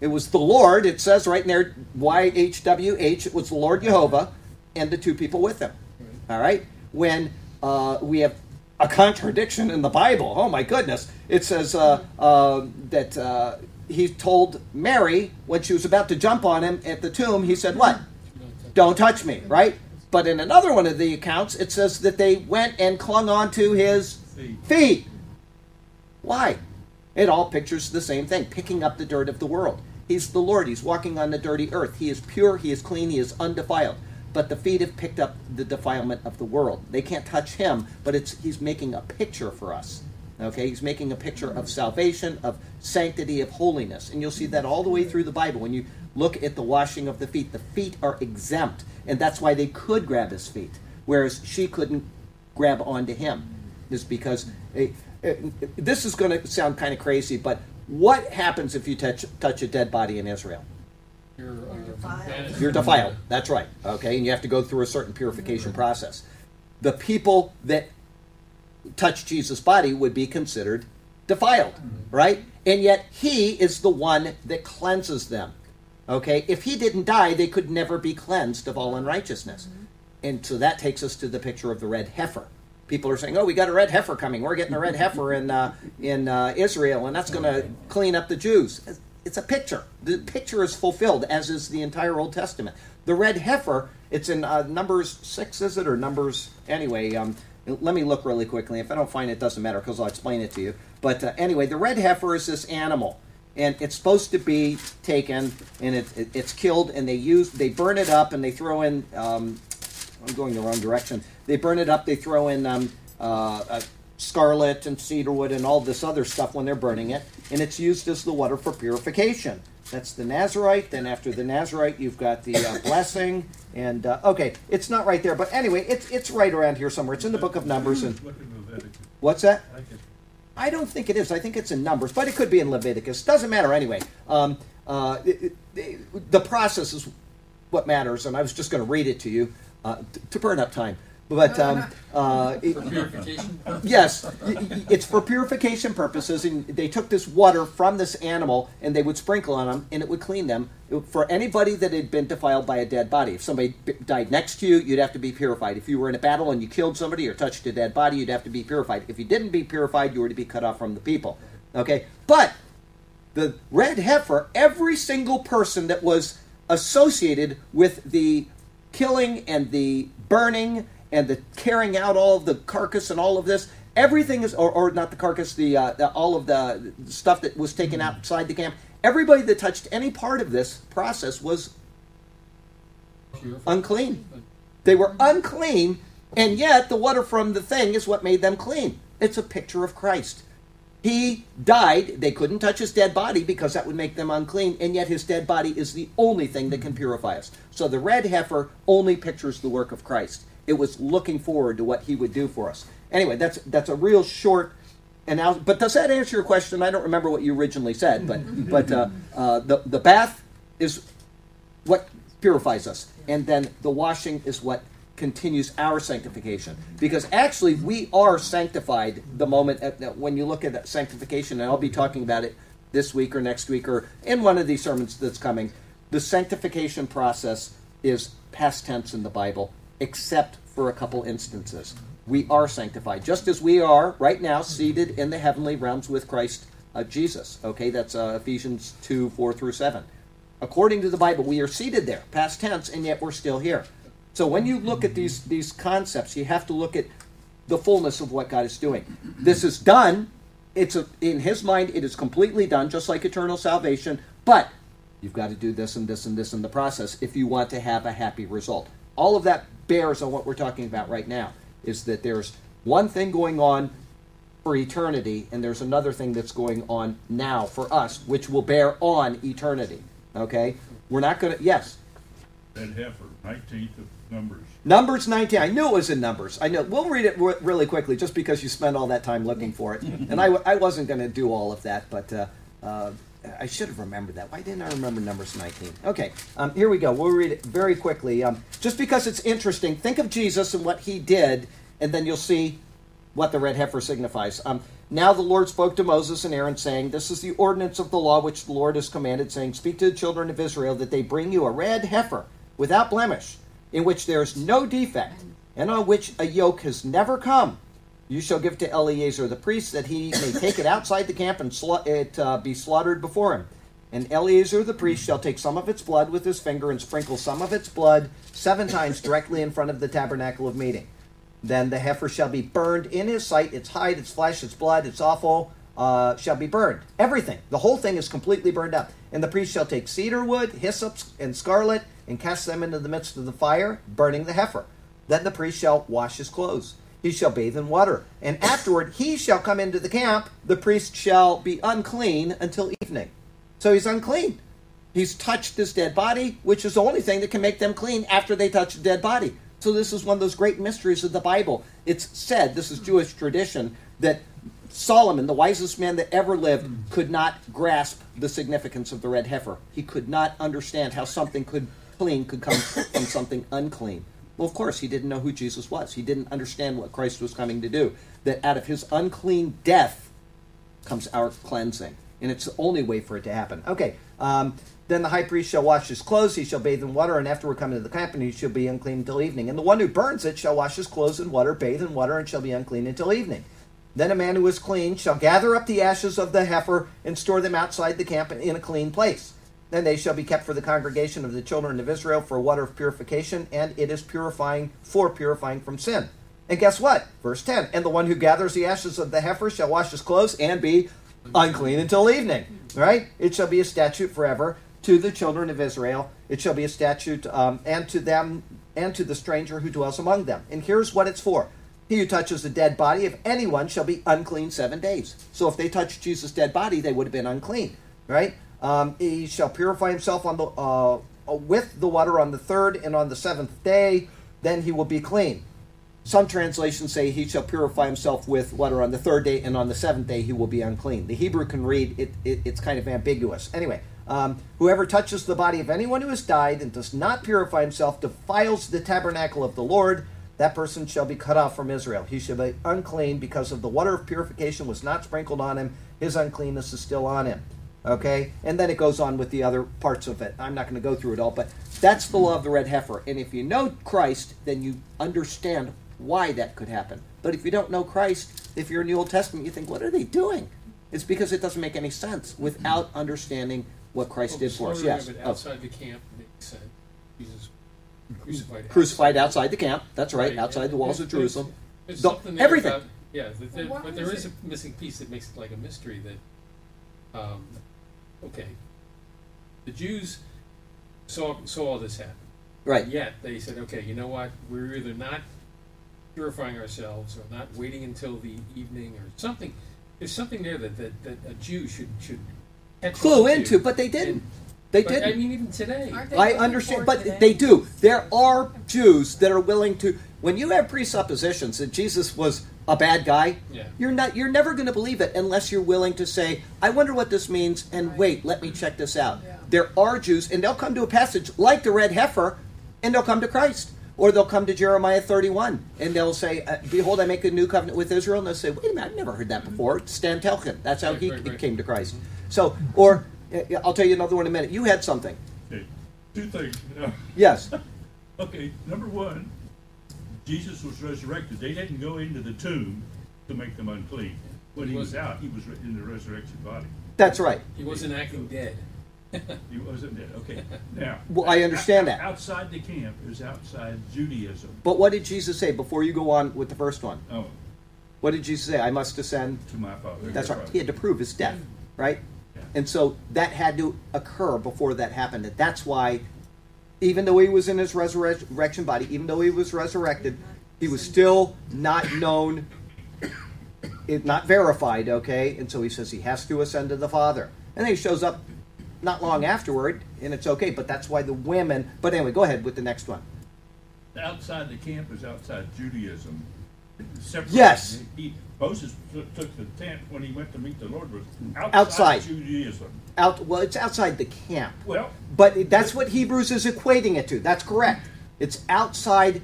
It was the Lord. It says right in there, YHWH. It was the Lord Jehovah and the two people with him. All right? When uh, we have a contradiction in the Bible, oh my goodness, it says uh, uh, that uh, he told Mary when she was about to jump on him at the tomb, he said, What? Don't touch me, right? But in another one of the accounts, it says that they went and clung onto his Feet. feet. Why? It all pictures the same thing picking up the dirt of the world. He's the Lord. He's walking on the dirty earth. He is pure. He is clean. He is undefiled. But the feet have picked up the defilement of the world. They can't touch him, but it's he's making a picture for us. Okay, he's making a picture of salvation, of sanctity, of holiness, and you'll see that all the way through the Bible. When you look at the washing of the feet, the feet are exempt, and that's why they could grab his feet, whereas she couldn't grab onto him. Is because eh, eh, this is going to sound kind of crazy, but what happens if you touch touch a dead body in Israel? You're, uh, defiled. You're defiled. That's right. Okay, and you have to go through a certain purification process. The people that touch Jesus' body would be considered defiled, right? And yet he is the one that cleanses them. Okay, if he didn't die, they could never be cleansed of all unrighteousness. And so that takes us to the picture of the red heifer. People are saying, "Oh, we got a red heifer coming. We're getting a red heifer in uh, in uh, Israel, and that's going to clean up the Jews." It's a picture. The picture is fulfilled, as is the entire Old Testament. The red heifer. It's in uh, Numbers six, is it, or Numbers? Anyway, um, let me look really quickly. If I don't find it, doesn't matter because I'll explain it to you. But uh, anyway, the red heifer is this animal, and it's supposed to be taken and it, it, it's killed, and they use they burn it up and they throw in. Um, I'm going the wrong direction. They burn it up. They throw in um, uh, uh, scarlet and cedarwood and all this other stuff when they're burning it, and it's used as the water for purification. That's the Nazarite. Then after the Nazarite, you've got the uh, blessing. And uh, okay, it's not right there, but anyway, it's it's right around here somewhere. It's in the book of Numbers. And Look in Leviticus. what's that? I I don't think it is. I think it's in Numbers, but it could be in Leviticus. Doesn't matter anyway. Um, uh, it- it- the process is what matters, and I was just going to read it to you uh, t- to burn up time. But um, uh, it- yes, it's for purification purposes, and they took this water from this animal and they would sprinkle on them, and it would clean them. For anybody that had been defiled by a dead body, if somebody died next to you, you'd have to be purified. If you were in a battle and you killed somebody or touched a dead body, you'd have to be purified. If you didn't be purified, you were to be cut off from the people. Okay, but the red heifer, every single person that was associated with the killing and the burning and the carrying out all of the carcass and all of this, everything is, or, or not the carcass, the, uh, the all of the stuff that was taken outside the camp. Everybody that touched any part of this process was unclean. They were unclean, and yet the water from the thing is what made them clean. It's a picture of Christ. He died. They couldn't touch his dead body because that would make them unclean, and yet his dead body is the only thing that can purify us. So the red heifer only pictures the work of Christ. It was looking forward to what he would do for us. Anyway, that's that's a real short analysis. But does that answer your question? I don't remember what you originally said, but but uh, uh, the the bath is what purifies us. And then the washing is what continues our sanctification. Because actually, we are sanctified the moment that- when you look at sanctification, and I'll be talking about it this week or next week or in one of these sermons that's coming. The sanctification process is past tense in the Bible, except for a couple instances. We are sanctified, just as we are right now seated in the heavenly realms with Christ uh, Jesus. Okay, that's uh, Ephesians 2 4 through 7. According to the Bible, we are seated there, past tense, and yet we're still here. So when you look at these, these concepts, you have to look at the fullness of what God is doing. This is done. It's a, in His mind, it is completely done, just like eternal salvation. But you've got to do this and this and this in the process if you want to have a happy result. All of that bears on what we're talking about right now. Is that there's one thing going on for eternity, and there's another thing that's going on now for us, which will bear on eternity. Okay, we're not going to. Yes, heifer, nineteenth of Numbers. Numbers 19. I knew it was in Numbers. I know. We'll read it re- really quickly just because you spent all that time looking for it. And I, w- I wasn't going to do all of that, but uh, uh, I should have remembered that. Why didn't I remember Numbers 19? Okay, um, here we go. We'll read it very quickly. Um, just because it's interesting, think of Jesus and what he did, and then you'll see what the red heifer signifies. Um, now the Lord spoke to Moses and Aaron, saying, This is the ordinance of the law which the Lord has commanded, saying, Speak to the children of Israel that they bring you a red heifer without blemish, in which there is no defect, and on which a yoke has never come. You shall give to Eleazar the priest, that he may take it outside the camp and sla- it uh, be slaughtered before him. And Eleazar the priest shall take some of its blood with his finger and sprinkle some of its blood seven times directly in front of the tabernacle of meeting. Then the heifer shall be burned in his sight, its hide, its flesh, its blood, its offal uh, shall be burned. Everything. The whole thing is completely burned up. And the priest shall take cedar wood, hyssop, and scarlet, and cast them into the midst of the fire, burning the heifer. Then the priest shall wash his clothes. He shall bathe in water. And afterward he shall come into the camp. The priest shall be unclean until evening. So he's unclean. He's touched this dead body, which is the only thing that can make them clean after they touch the dead body. So this is one of those great mysteries of the Bible. It's said, this is Jewish tradition, that Solomon, the wisest man that ever lived, mm. could not grasp the significance of the red heifer. He could not understand how something could clean could come from something unclean. Well, of course, he didn't know who Jesus was. He didn't understand what Christ was coming to do. That out of his unclean death comes our cleansing. And it's the only way for it to happen. Okay. Um, then the high priest shall wash his clothes, he shall bathe in water, and afterward come into the camp, and he shall be unclean until evening. And the one who burns it shall wash his clothes in water, bathe in water, and shall be unclean until evening. Then a man who is clean shall gather up the ashes of the heifer and store them outside the camp in a clean place. Then they shall be kept for the congregation of the children of Israel for water of purification, and it is purifying for purifying from sin. And guess what? Verse 10 And the one who gathers the ashes of the heifer shall wash his clothes and be unclean until evening. Right? It shall be a statute forever to the children of Israel. It shall be a statute, um, and to them and to the stranger who dwells among them. And here's what it's for. He who touches the dead body of anyone shall be unclean seven days. So if they touched Jesus' dead body, they would have been unclean, right? Um, he shall purify himself on the uh, with the water on the third and on the seventh day. Then he will be clean. Some translations say he shall purify himself with water on the third day, and on the seventh day he will be unclean. The Hebrew can read it, it it's kind of ambiguous. Anyway, um, whoever touches the body of anyone who has died and does not purify himself defiles the tabernacle of the Lord. That person shall be cut off from Israel. He shall be unclean because of the water of purification was not sprinkled on him. His uncleanness is still on him. Okay? And then it goes on with the other parts of it. I'm not going to go through it all, but that's the law of the red heifer. And if you know Christ, then you understand why that could happen. But if you don't know Christ, if you're in the Old Testament, you think, what are they doing? It's because it doesn't make any sense without understanding what Christ Well, did for us. Yes. of it Oh, outside the camp makes sense. Jesus crucified. crucified outside the camp. That's right, Right, outside and the walls of Jerusalem. There's The- everything. about- yeah, but there, Well, but there is is a missing piece that makes it like a mystery that, um, okay, the Jews saw saw all this happen. Right. Yet they said, okay, you know what? We're either not purifying ourselves or not waiting until the evening or something. There's something there that, that, that a Jew should should Clue into, but they didn't. And- They didn't. I mean, even today. I understand, but today? they do. There are Jews that are willing to. When you have presuppositions that Jesus was a bad guy, Yeah. you're not. You're never going to believe it unless you're willing to say, "I wonder what this means," and Right. wait, let me check this out. Yeah. there are Jews, and they'll come to a passage like the red heifer, and they'll come to Christ. Or they'll come to Jeremiah 31, and they'll say, uh, Behold, I make a new covenant with Israel. And they'll say, Wait a minute, I've never heard that before. Stan Telchin. That's how Right, he right, right. came to Christ. So, or uh, I'll tell you another one in a minute. You had something. Okay, two things. Uh, Yes. Okay, number one, Jesus was resurrected. They didn't go into the tomb to make them unclean. When he was Wasn't. out, he was in the resurrection body. That's right. He wasn't acting dead. He wasn't dead. Okay, now. Well, I understand that. Outside the camp is outside Judaism. But what did Jesus say before you go on with the first one? Oh, What did Jesus say? I must ascend. to my father. That's right. He had to prove his death, right? Yeah. And so that had to occur before that happened. And that's why, even though he was in his resurrection body, even though he was resurrected, he was still not known, not verified, okay? And so he says he has to ascend to the Father. And then he shows up not long afterward, and it's okay. But that's why the women. But anyway, go ahead with the next one. Outside the camp is outside Judaism. Separate- Yes. He, Moses took the tent when he went to meet the Lord was outside, Outside. Judaism. Out. Well, it's outside the camp. Well, But that's what Hebrews is equating it to. That's correct. It's outside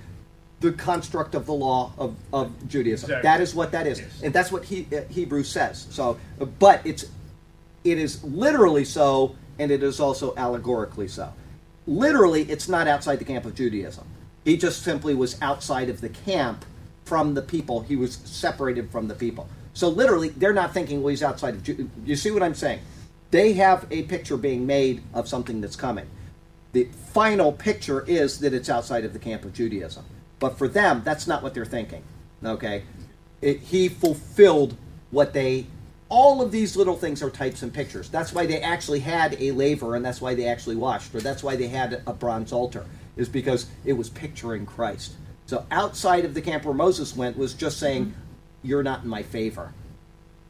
the construct of the law of, of Judaism. Exactly. That is what that is, Yes. and that's what he, uh, Hebrews says. So, but it's it is literally so, and it is also allegorically so. Literally, it's not outside the camp of Judaism. He just simply was outside of the camp from the people. He was separated from the people. So literally, they're not thinking, well, he's outside of. You see what I'm saying? They have a picture being made of something that's coming. The final picture is that it's outside of the camp of Judaism. But for them, that's not what they're thinking. Okay? It, he fulfilled what they. All of these little things are types and pictures. That's why they actually had a laver, and that's why they actually washed, or that's why they had a bronze altar, is because it was picturing Christ. So outside of the camp where Moses went was just saying, "You're not in my favor,"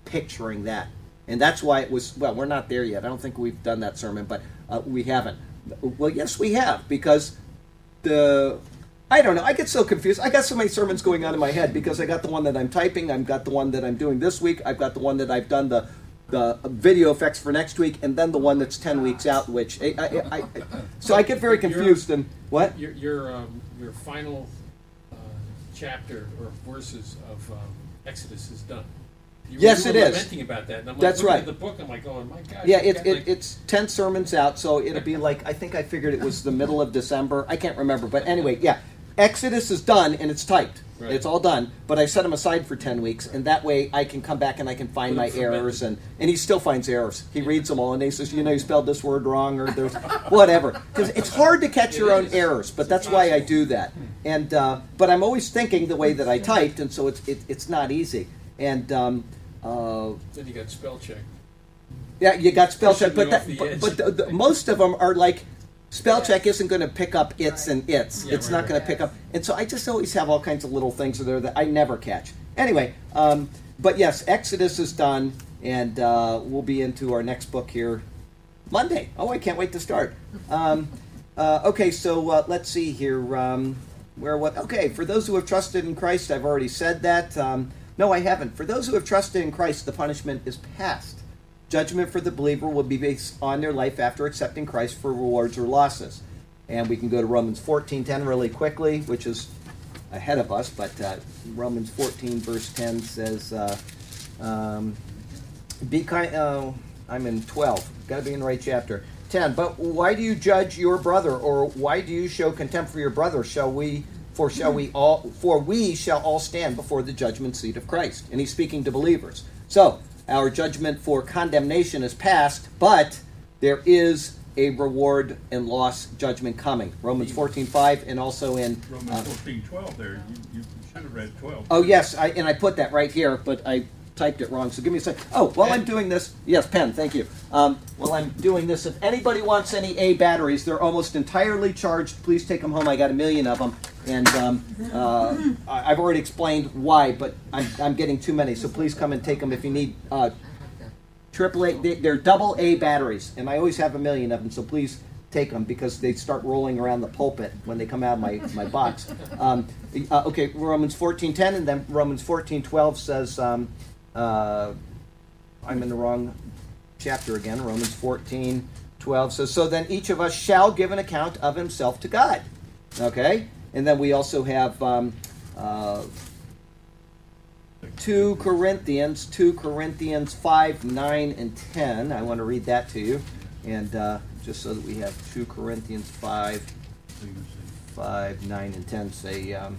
picturing that, and that's why it was. Well, we're not there yet. I don't think we've done that sermon, but uh, we haven't. Well, yes, we have because the I don't know. I get so confused. I got so many sermons going on in my head because I got the one that I'm typing, I've got the one that I'm doing this week, I've got the one that I've done the the video effects for next week, and then the one that's ten weeks out. Which I, I, I, so I get very confused. And what? Your your um, your final chapter or verses of um, Exodus is done. You, Yes, it were lamenting about that. And I'm like, That's right. The book, I'm like, going, my gosh. Yeah, it, it, like- it's 10 sermons out, so it'll be like, I think I figured it was the middle of December. I can't remember. But anyway, yeah. Exodus is done and it's typed. Right. It's all done. But I set them aside for 10 weeks, and that way I can come back and I can find my errors. And, and he still finds errors. He reads them all and he says, you know, you spelled this word wrong or there's whatever. Because it's hard to catch It your own errors, but It's that's why I do that. And uh, But I'm always thinking the way that I typed, and so it's, it, it's not easy. And um, uh, then you got spell check. yeah, you got spell check, but that, but, but the, the, most of them are like spell check isn't going to pick up its and its. Yeah, it's right, not right. going to pick up, and so I just always have all kinds of little things there that I never catch. Anyway, um, but yes, Exodus is done, and uh, we'll be into our next book here Monday. Oh, I can't wait to start. Um, uh, okay, so uh, let's see here. Um, where what? Okay, for those who have trusted in Christ, I've already said that. Um, no, I haven't. For those who have trusted in Christ, the punishment is past. Judgment for the believer will be based on their life after accepting Christ for rewards or losses. And we can go to Romans 14:10 really quickly, which is ahead of us, but uh, Romans 14 verse 10 says, uh, um, "Be kind." Oh, I'm in 12. Got to be in the right chapter. 10. But why do you judge your brother, or why do you show contempt for your brother? Shall we? For shall we all? For we shall all stand before the judgment seat of Christ. And he's speaking to believers. So our judgment for condemnation is passed, but there is a reward and loss judgment coming. Romans 14:5, and also in. Romans uh, fourteen twelve there, you, you should have read twelve. Oh yes, I, and I put that right here, but I typed it wrong. So give me a second. Oh, while I'm doing this, yes, pen. Thank you. Um, while I'm doing this, if anybody wants any A batteries, they're almost entirely charged. Please take them home. I got a million of them, and um, uh, I've already explained why, but I'm, I'm getting too many. So please come and take them if you need. Uh, Triple A, they- they're double A batteries, and I always have a million of them. So please take them because they start rolling around the pulpit when they come out of my, my box. Um, uh, okay, Romans fourteen ten, and then Romans fourteen twelve says, um, uh, I'm in the wrong chapter again. Romans 14.12 says, So then each of us shall give an account of himself to God. Okay? And then we also have um, uh, 2 Corinthians, 2 Corinthians 5, 9, and 10. I want to read that to you. And uh, just so that we have 2 Corinthians 5, 5, 9, and 10 say, um,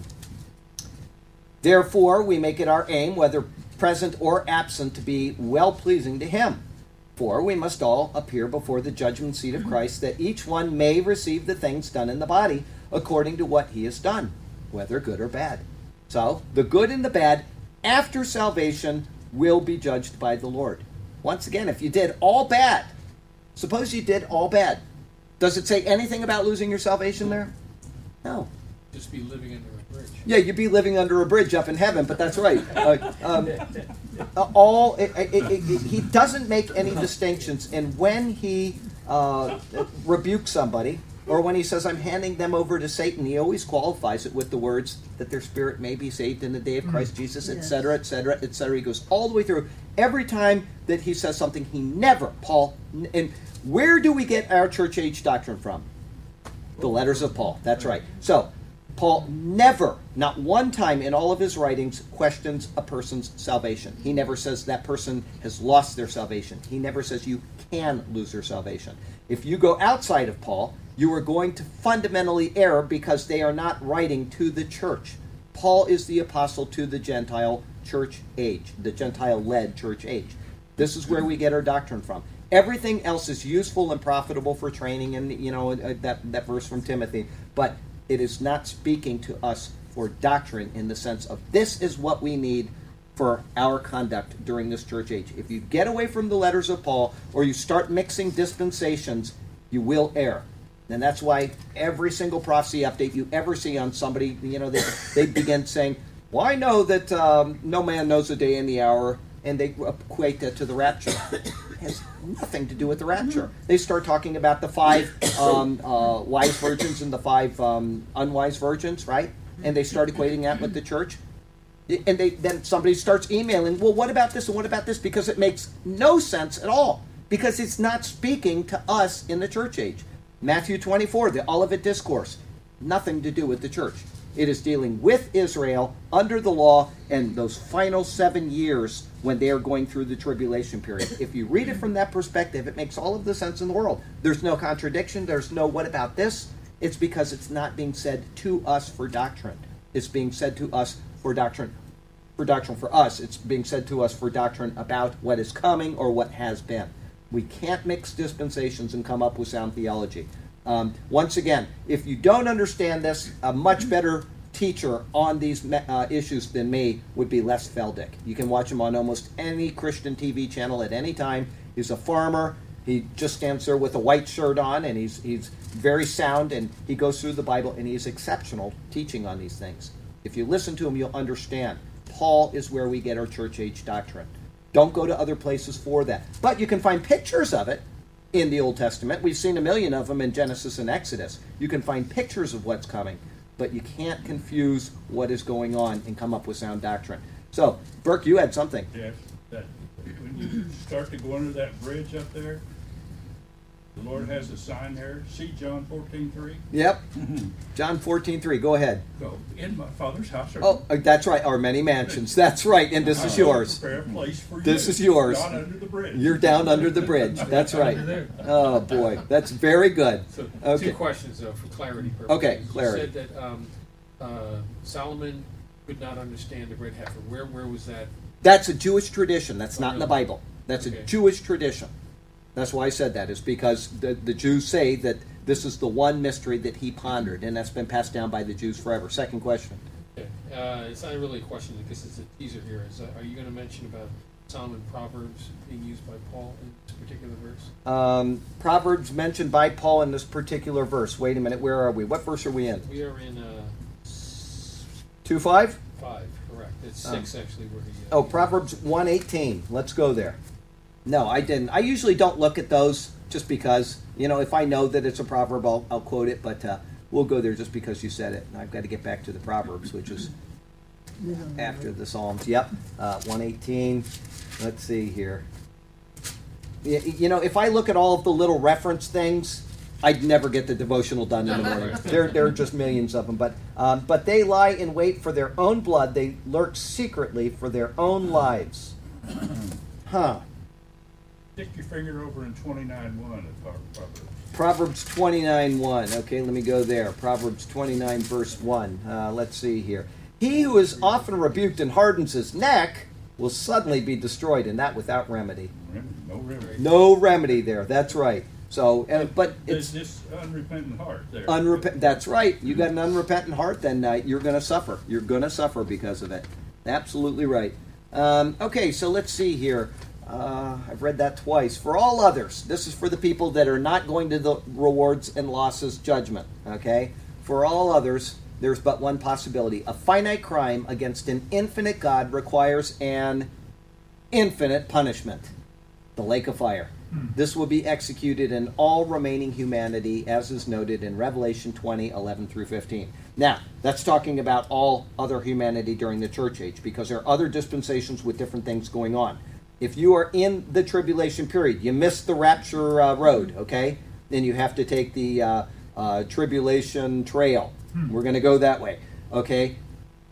Therefore, we make it our aim, whether present or absent, to be well pleasing to Him. For we must all appear before the judgment seat of Christ, that each one may receive the things done in the body according to what he has done, whether good or bad. So, the good and the bad after salvation will be judged by the Lord. Once again, if you did all bad, suppose you did all bad, does it say anything about losing your salvation there? No. Just be living under a bridge. Yeah, you'd be living under a bridge up in heaven, but that's right. Uh, um, uh, all it, it, it, he doesn't make any distinctions, and when he uh, rebukes somebody, or when he says, "I'm handing them over to Satan," he always qualifies it with the words that their spirit may be saved in the day of mm. Christ Jesus, Yes. etc., etc., etc. He goes all the way through. Every time that he says something, he never, Paul, and where do we get our church age doctrine from? The letters of Paul. That's right. So, Paul never, not one time in all of his writings, questions a person's salvation. He never says that person has lost their salvation. He never says you can lose your salvation. If you go outside of Paul, you are going to fundamentally err because they are not writing to the church. Paul is the apostle to the Gentile church age, the Gentile led church age. This is where we get our doctrine from. Everything else is useful and profitable for training, and you know uh, that that verse from Timothy. But it is not speaking to us for doctrine in the sense of this is what we need for our conduct during this church age. If you get away from the letters of Paul or you start mixing dispensations, you will err. And that's why every single prophecy update you ever see on somebody, you know, they, they begin saying, Well, I know that um, no man knows the day and the hour, and they equate that to the rapture. It has nothing to do with the rapture. They start talking about the five um, uh, wise virgins and the five um, unwise virgins, right? And they start equating that with the church. And they then somebody starts emailing, well, what about this and what about this? Because it makes no sense at all. Because it's not speaking to us in the church age. Matthew 24, the Olivet Discourse, nothing to do with the church. It is dealing with Israel under the law and those final seven years when they are going through the tribulation period. If you read it from that perspective, it makes all of the sense in the world. There's no contradiction. There's no what about this? It's because it's not being said to us for doctrine. It's being said to us for doctrine. For doctrine for us, it's being said to us for doctrine about what is coming or what has been. We can't mix dispensations and come up with sound theology. Um, once again, if you don't understand this, a much better teacher on these uh, issues than me would be Les Feldick. You can watch him on almost any Christian TV channel at any time. He's a farmer. He just stands there with a white shirt on, and he's he's very sound, and he goes through the Bible, and he's exceptional teaching on these things. If you listen to him, you'll understand. Paul is where we get our church age doctrine. Don't go to other places for that. But you can find pictures of it in the Old Testament. We've seen a million of them in Genesis and Exodus. You can find pictures of what's coming, but you can't confuse what is going on and come up with sound doctrine. So, Burke, you had something. Yes, that, when you start to go under that bridge up there, the Lord has a sign there, see John fourteen three? Yep. John 14, 3. Go ahead. Go, in my father's house are. Oh, uh, that's right. Or many mansions. That's right. And this is I will yours. Prepare a place for you. This is yours. Down under the bridge. You're down under the bridge. That's right. Oh, boy. That's very good. So, Okay. two questions though, for clarity purposes. Okay, clarity. You said that um, uh, Solomon could not understand the red heifer. Where, where was that? That's a Jewish tradition. That's not in the Bible. That's a Jewish tradition. That's why I said that, is because the, the Jews say that this is the one mystery that he pondered, and that's been passed down by the Jews forever. Second question. Uh, it's not really a question because it's a teaser here. Is, uh, are you going to mention about Solomon Proverbs being used by Paul in this particular verse? Um, Proverbs mentioned by Paul in this particular verse. Wait a minute, where are we? What verse are we in? We are in uh, 2 5? five, correct. It's Um, six actually. Where he, Oh, Proverbs 118. Let's go there. No, I didn't. I usually don't look at those just because, you know, if I know that it's a proverb, I'll, I'll quote it, but uh, we'll go there just because you said it. And I've got to get back to the Proverbs, which is after the Psalms. Yep, uh, 118. Let's see here. You know, if I look at all of the little reference things, I'd never get the devotional done in the morning. there, there are just millions of them. But, um, but they lie in wait for their own blood. They lurk secretly for their own lives. Huh. Stick your finger over in twenty-nine one of Proverbs. Proverbs 29 1. Okay, let me go there. Proverbs 29, verse 1. Uh, let's see here. He who is often rebuked and hardens his neck will suddenly be destroyed, and that without remedy. No remedy. No remedy there. That's right. So, and, but it's this unrepentant heart there. unrepent. That's right. You got an unrepentant heart, then uh, you're going to suffer. You're going to suffer because of it. Absolutely right. Um, okay, so let's see here. Uh, I've read that twice. For all others, this is for the people that are not going to the rewards and losses judgment. Okay? For all others, there's but one possibility. A finite crime against an infinite God requires an infinite punishment the lake of fire. This will be executed in all remaining humanity, as is noted in Revelation 20 11 through 15. Now, that's talking about all other humanity during the church age, because there are other dispensations with different things going on. If you are in the tribulation period, you missed the rapture uh, road, okay? Then you have to take the uh, uh, tribulation trail. We're going to go that way, okay?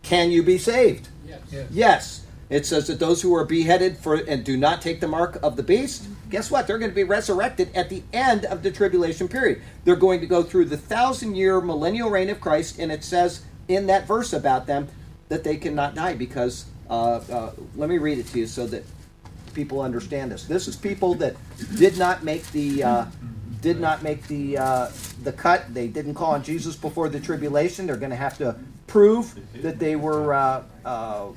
Can you be saved? Yes. Yes. yes. It says that those who are beheaded for and do not take the mark of the beast, guess what? They're going to be resurrected at the end of the tribulation period. They're going to go through the thousand year millennial reign of Christ, and it says in that verse about them that they cannot die because, uh, uh, let me read it to you so that people understand this. This is people that did not make the. Uh, did not make the uh, the cut. They didn't call on Jesus before the tribulation. They're going to have to prove that they were uh, uh,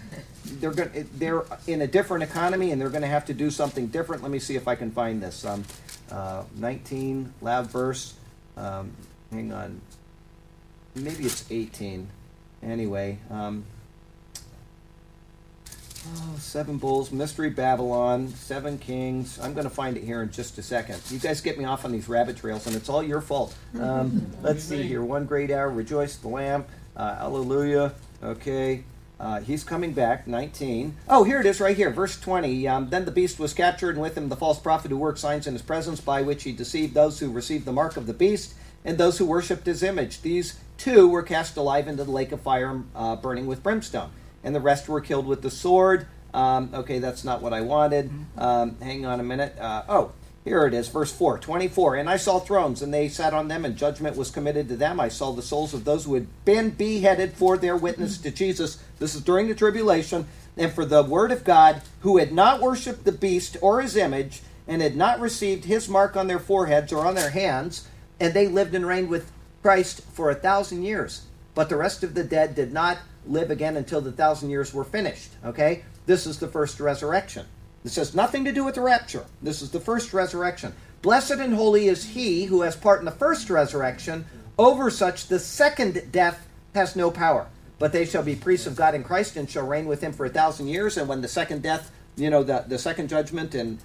they're going they're in a different economy and they're going to have to do something different. Let me see if I can find this. Um, uh, 19 lab verse. Um, hang on. Maybe it's 18. Anyway. Um, Oh, seven bulls, mystery Babylon, seven kings. I'm going to find it here in just a second. You guys get me off on these rabbit trails, and it's all your fault. Um, let's see here. One great hour, rejoice the Lamb. Uh, hallelujah. Okay. Uh, he's coming back, 19. Oh, here it is right here, verse 20. Um, then the beast was captured, and with him the false prophet who worked signs in his presence, by which he deceived those who received the mark of the beast and those who worshipped his image. These two were cast alive into the lake of fire, uh, burning with brimstone and the rest were killed with the sword. Um, okay, that's not what I wanted. Um, hang on a minute. Uh, oh, here it is, verse 4, 24. And I saw thrones, and they sat on them, and judgment was committed to them. I saw the souls of those who had been beheaded for their witness to Jesus. This is during the tribulation. And for the word of God, who had not worshipped the beast or his image, and had not received his mark on their foreheads or on their hands, and they lived and reigned with Christ for a thousand years. But the rest of the dead did not live again until the thousand years were finished. Okay? This is the first resurrection. This has nothing to do with the rapture. This is the first resurrection. Blessed and holy is he who has part in the first resurrection. Over such the second death has no power. But they shall be priests of God in Christ and shall reign with him for a thousand years. And when the second death, you know, the, the second judgment, and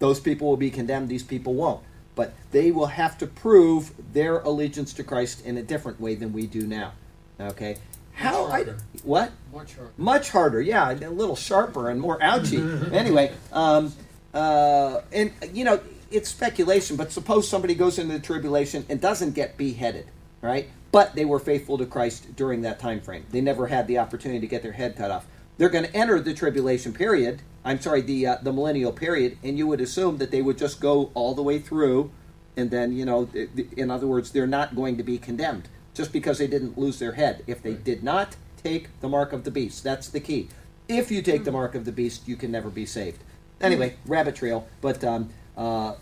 those people will be condemned, these people won't. But they will have to prove their allegiance to Christ in a different way than we do now. Okay? How I harder. what? Much harder. Much harder, yeah, a little sharper and more ouchy. anyway, um, uh, and you know, it's speculation, but suppose somebody goes into the tribulation and doesn't get beheaded, right? But they were faithful to Christ during that time frame. They never had the opportunity to get their head cut off. They're going to enter the tribulation period. I'm sorry, the uh, the millennial period, and you would assume that they would just go all the way through, and then you know, th- th- in other words, they're not going to be condemned just because they didn't lose their head. If they did not take the mark of the beast, that's the key. If you take the mark of the beast, you can never be saved. Anyway, rabbit trail. But um, uh,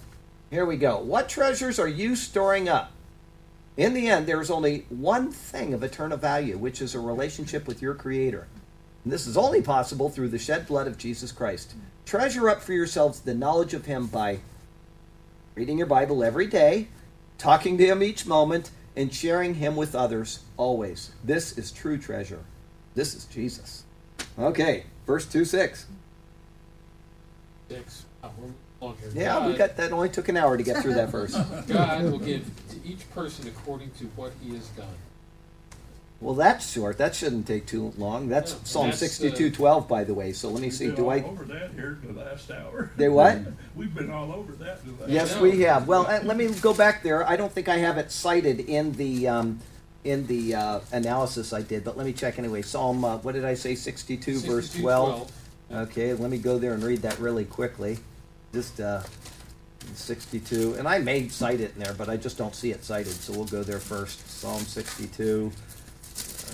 here we go. What treasures are you storing up? In the end, there is only one thing of eternal value, which is a relationship with your Creator. And this is only possible through the shed blood of Jesus Christ. Treasure up for yourselves the knowledge of Him by reading your Bible every day, talking to Him each moment, and sharing Him with others always. This is true treasure. This is Jesus. Okay, verse 2 6. Six. Oh. Yeah, we got that only took an hour to get through that verse. God will give to each person according to what he has done. Well, that's short. That shouldn't take too long. That's Yeah, Psalm that's, uh, sixty-two twelve, by the way. So let me see. We've been Do all I? over that here in the last hour. They what? We've been all over that in the last Yes, know. we have. Well, uh, let me go back there. I don't think I have it cited in the um, in the uh, analysis I did, but let me check anyway. Psalm, uh, what did I say? Sixty-two, verse 62, twelve. 12. Okay, let me go there and read that really quickly. Just uh, 62, and I may cite it in there, but I just don't see it cited, so we'll go there first. Psalm 62.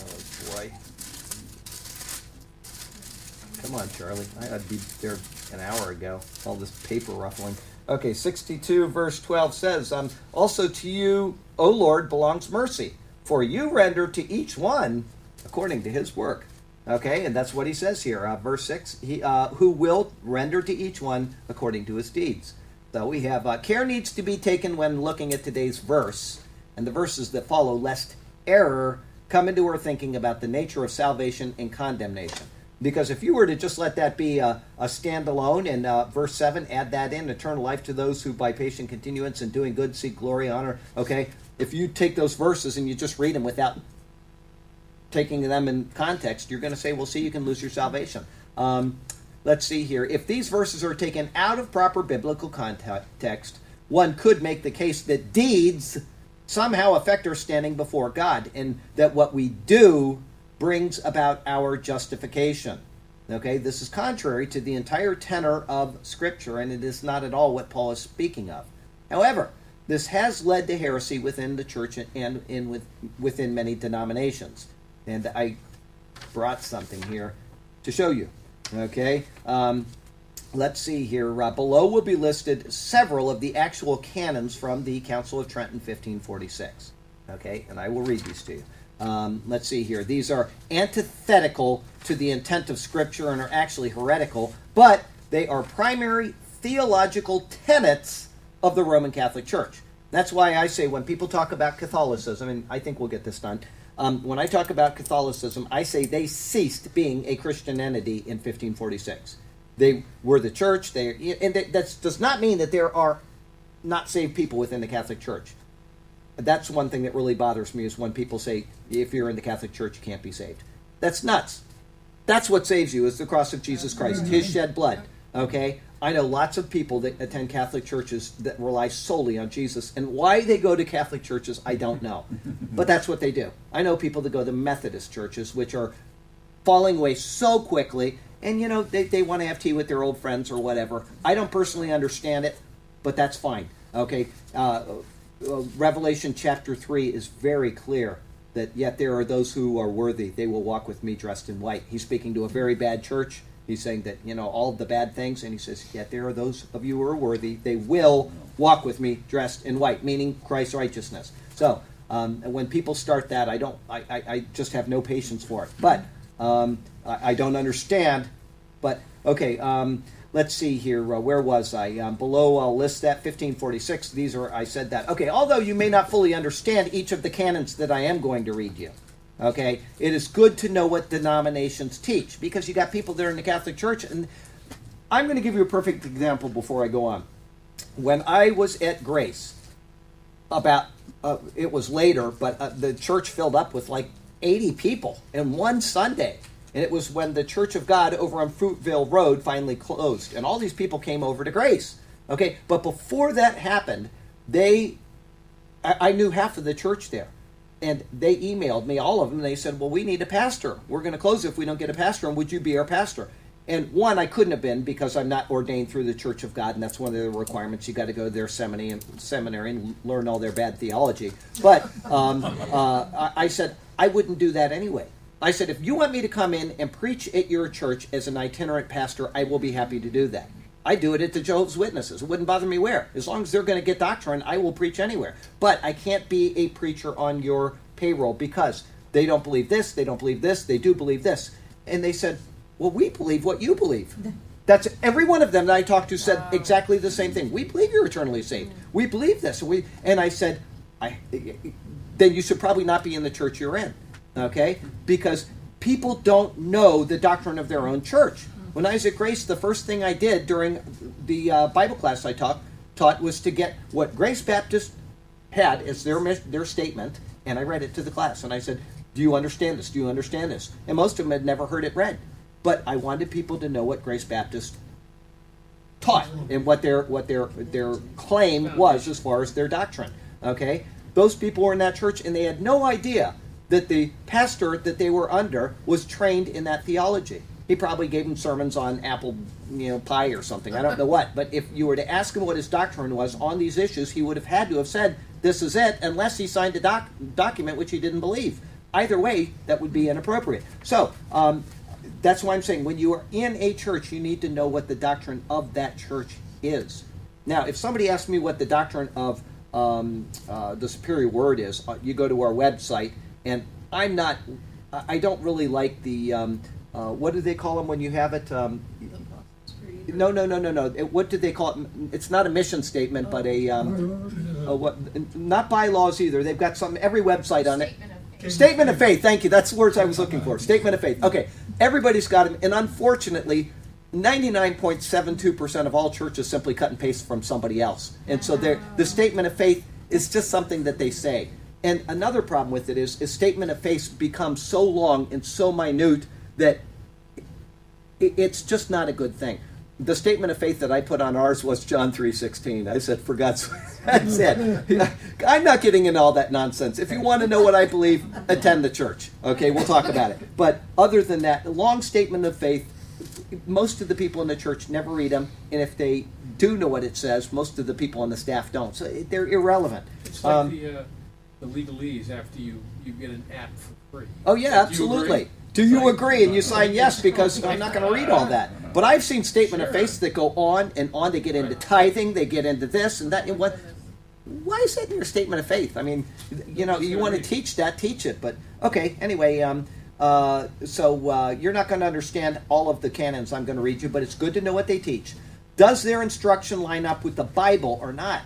Oh boy. Come on, Charlie. I would be there an hour ago. All this paper ruffling. Okay, 62 verse 12 says, um, Also to you, O Lord, belongs mercy, for you render to each one according to his work. Okay, and that's what he says here. Uh, verse 6 he, uh, Who will render to each one according to his deeds. So we have uh, care needs to be taken when looking at today's verse and the verses that follow, lest error come into our thinking about the nature of salvation and condemnation. Because if you were to just let that be a, a standalone and uh, verse 7, add that in, eternal life to those who by patient continuance and doing good seek glory, honor, okay? If you take those verses and you just read them without taking them in context, you're going to say, well, see, you can lose your salvation. Um, let's see here. If these verses are taken out of proper biblical context, one could make the case that deeds somehow affect our standing before God, and that what we do brings about our justification. Okay, this is contrary to the entire tenor of Scripture, and it is not at all what Paul is speaking of. However, this has led to heresy within the church and in with, within many denominations. And I brought something here to show you. Okay, um, let's see here. Uh, below will be listed several of the actual canons from the Council of Trent in 1546. Okay, and I will read these to you. Um, let's see here. These are antithetical to the intent of Scripture and are actually heretical, but they are primary theological tenets of the Roman Catholic Church. That's why I say when people talk about Catholicism, and I think we'll get this done. Um, when I talk about Catholicism, I say they ceased being a Christian entity in 1546. They were the church. They and that does not mean that there are not saved people within the Catholic Church. That's one thing that really bothers me is when people say if you're in the Catholic Church you can't be saved. That's nuts. That's what saves you is the cross of Jesus Christ, His mm-hmm. shed blood. Okay, I know lots of people that attend Catholic churches that rely solely on Jesus, and why they go to Catholic churches, I don't know, but that's what they do. I know people that go to Methodist churches, which are falling away so quickly, and you know they, they want to have tea with their old friends or whatever. I don't personally understand it, but that's fine. Okay, uh, uh, Revelation chapter three is very clear that yet there are those who are worthy; they will walk with me dressed in white. He's speaking to a very bad church. He's saying that you know all the bad things, and he says, yet there are those of you who are worthy; they will walk with me dressed in white, meaning Christ's righteousness. So um, when people start that, I don't, I, I, I just have no patience for it. But um, I, I, don't understand. But okay, um, let's see here. Uh, where was I? Um, below, I'll list that 1546. These are I said that. Okay, although you may not fully understand each of the canons that I am going to read you. Okay, it is good to know what denominations teach because you got people there in the Catholic Church, and I'm going to give you a perfect example before I go on. When I was at Grace, about uh, it was later, but uh, the church filled up with like 80 people in one Sunday. And it was when the Church of God over on Fruitville Road finally closed. And all these people came over to Grace. Okay, but before that happened, they, I, I knew half of the church there. And they emailed me, all of them, and they said, Well, we need a pastor. We're going to close if we don't get a pastor, and would you be our pastor? And one, I couldn't have been because I'm not ordained through the Church of God, and that's one of the requirements. You got to go to their seminary and, learn all their bad theology. But um, uh, I said I wouldn't do that anyway. I said if you want me to come in and preach at your church as an itinerant pastor, I will be happy to do that. I do it at the Jehovah's Witnesses. It wouldn't bother me where. As long as they're going to get doctrine, I will preach anywhere. But I can't be a preacher on your payroll because they don't believe this, they don't believe this, they do believe this. And they said, Well, we believe what you believe. That's every one of them that I talked to said exactly the same thing. We believe you're eternally saved. We believe this. And we and I said, I then you should probably not be in the church you're in. Okay? Because people don't know the doctrine of their own church. When I was at Grace, the first thing I did during the uh, Bible class I taught, taught was to get what Grace Baptist had as their their statement, and I read it to the class. And I said, Do you understand this? Do you understand this? And most of them had never heard it read. But I wanted people to know what Grace Baptist taught and what their what their their claim was as far as their doctrine. Okay, those people were in that church and they had no idea that the pastor that they were under was trained in that theology. He probably gave them sermons on apple, you know, pie or something. I don't know what. But if you were to ask him what his doctrine was on these issues, he would have had to have said, "This is it," unless he signed a doc- document which he didn't believe. Either way, that would be inappropriate. So. Um, that's why I'm saying when you are in a church, you need to know what the doctrine of that church is. Now, if somebody asks me what the doctrine of um, uh, the superior word is, uh, you go to our website, and I'm not, I don't really like the, um, uh, what do they call them when you have it? Um, no, no, no, no, no. It, what did they call it? It's not a mission statement, but a, um, a what, not bylaws either. They've got something, every website on it. Statement of faith. Statement of faith. Thank you. That's the words I was looking for. Statement of faith. Okay. Everybody's got them, and unfortunately, 99.72% of all churches simply cut and paste from somebody else. And so the statement of faith is just something that they say. And another problem with it is, is statement of faith becomes so long and so minute that it's just not a good thing. The statement of faith that I put on ours was John three sixteen. I said, "For God's sake," that's it. I'm not getting into all that nonsense. If you want to know what I believe, attend the church. Okay, we'll talk about it. But other than that, the long statement of faith, most of the people in the church never read them, and if they do know what it says, most of the people on the staff don't. So they're irrelevant. It's like Um, the, uh, the legalese after you, you get an app for free. Oh yeah, Do absolutely. Do you agree? And you sign yes because I'm not going to read all that. But I've seen statement of Sure. faith that go on and on. They get into tithing, they get into this and that. And what? Why is that in your statement of faith? I mean, you know, you want to teach that, teach it. But okay, anyway. Um, uh, so uh, you're not going to understand all of the canons I'm going to read you, but it's good to know what they teach. Does their instruction line up with the Bible or not?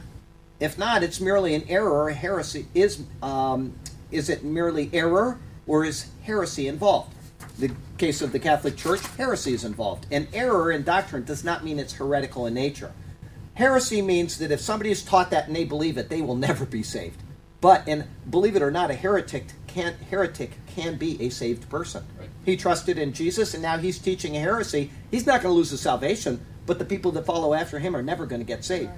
If not, it's merely an error or a heresy. Is um, is it merely error or is heresy involved? The case of the Catholic Church, heresy is involved. And error in doctrine does not mean it's heretical in nature. Heresy means that if somebody is taught that and they believe it, they will never be saved. But and believe it or not, a heretic can heretic can be a saved person. Right. He trusted in Jesus, and now he's teaching a heresy. He's not going to lose his salvation, but the people that follow after him are never going to get saved.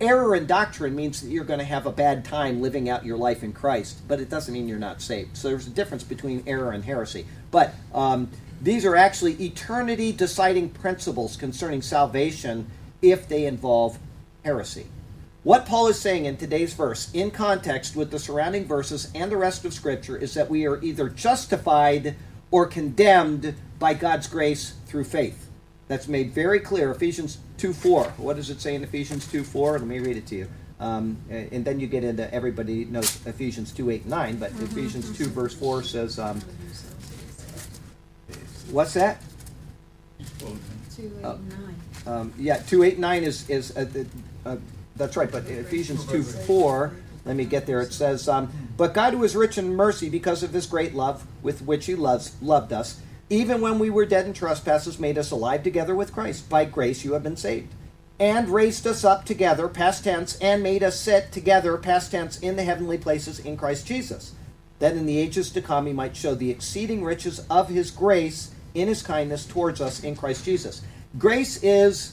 Error in doctrine means that you're going to have a bad time living out your life in Christ, but it doesn't mean you're not saved. So there's a difference between error and heresy. But um, these are actually eternity deciding principles concerning salvation if they involve heresy. What Paul is saying in today's verse, in context with the surrounding verses and the rest of Scripture, is that we are either justified or condemned by God's grace through faith. That's made very clear. Ephesians 2 4. What does it say in Ephesians 2 4? Let me read it to you. Um, and then you get into everybody knows Ephesians 2 8 9, but Ephesians 2 verse 4 says, um, What's that? Two, eight, nine. Um, yeah, two eight nine is is uh, uh, that's right. But Ephesians two four. Let me get there. It says, um, "But God, who is rich in mercy, because of His great love with which He loves loved us, even when we were dead in trespasses, made us alive together with Christ. By grace you have been saved, and raised us up together, past tense, and made us sit together, past tense, in the heavenly places in Christ Jesus." that in the ages to come he might show the exceeding riches of his grace in his kindness towards us in Christ Jesus. Grace is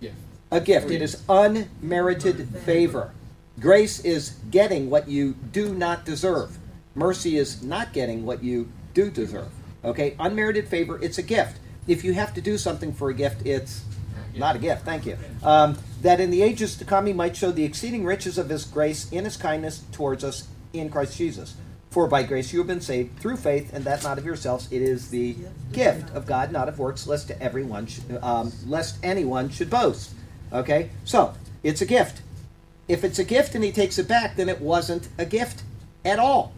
Yeah. a gift, it is unmerited favor. Grace is getting what you do not deserve. Mercy is not getting what you do deserve. Okay? Unmerited favor, it's a gift. If you have to do something for a gift, it's not a gift. Thank you. Um, that in the ages to come he might show the exceeding riches of his grace in his kindness towards us in Christ Jesus. For by grace you have been saved through faith, and that not of yourselves. It is the gift of God, not of works, lest everyone, sh- um, lest anyone should boast. Okay, so it's a gift. If it's a gift and he takes it back, then it wasn't a gift at all.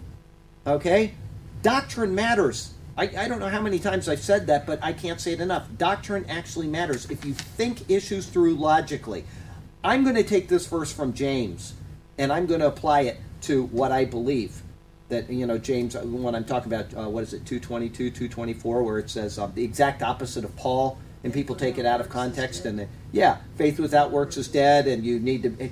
Okay, doctrine matters. I, I don't know how many times I've said that, but I can't say it enough. Doctrine actually matters if you think issues through logically. I'm going to take this verse from James, and I'm going to apply it to what I believe that you know James uh, when I'm talking about uh, what is it 222 224 where it says uh, the exact opposite of Paul and people take it out of context and they, yeah faith without works is dead and you need to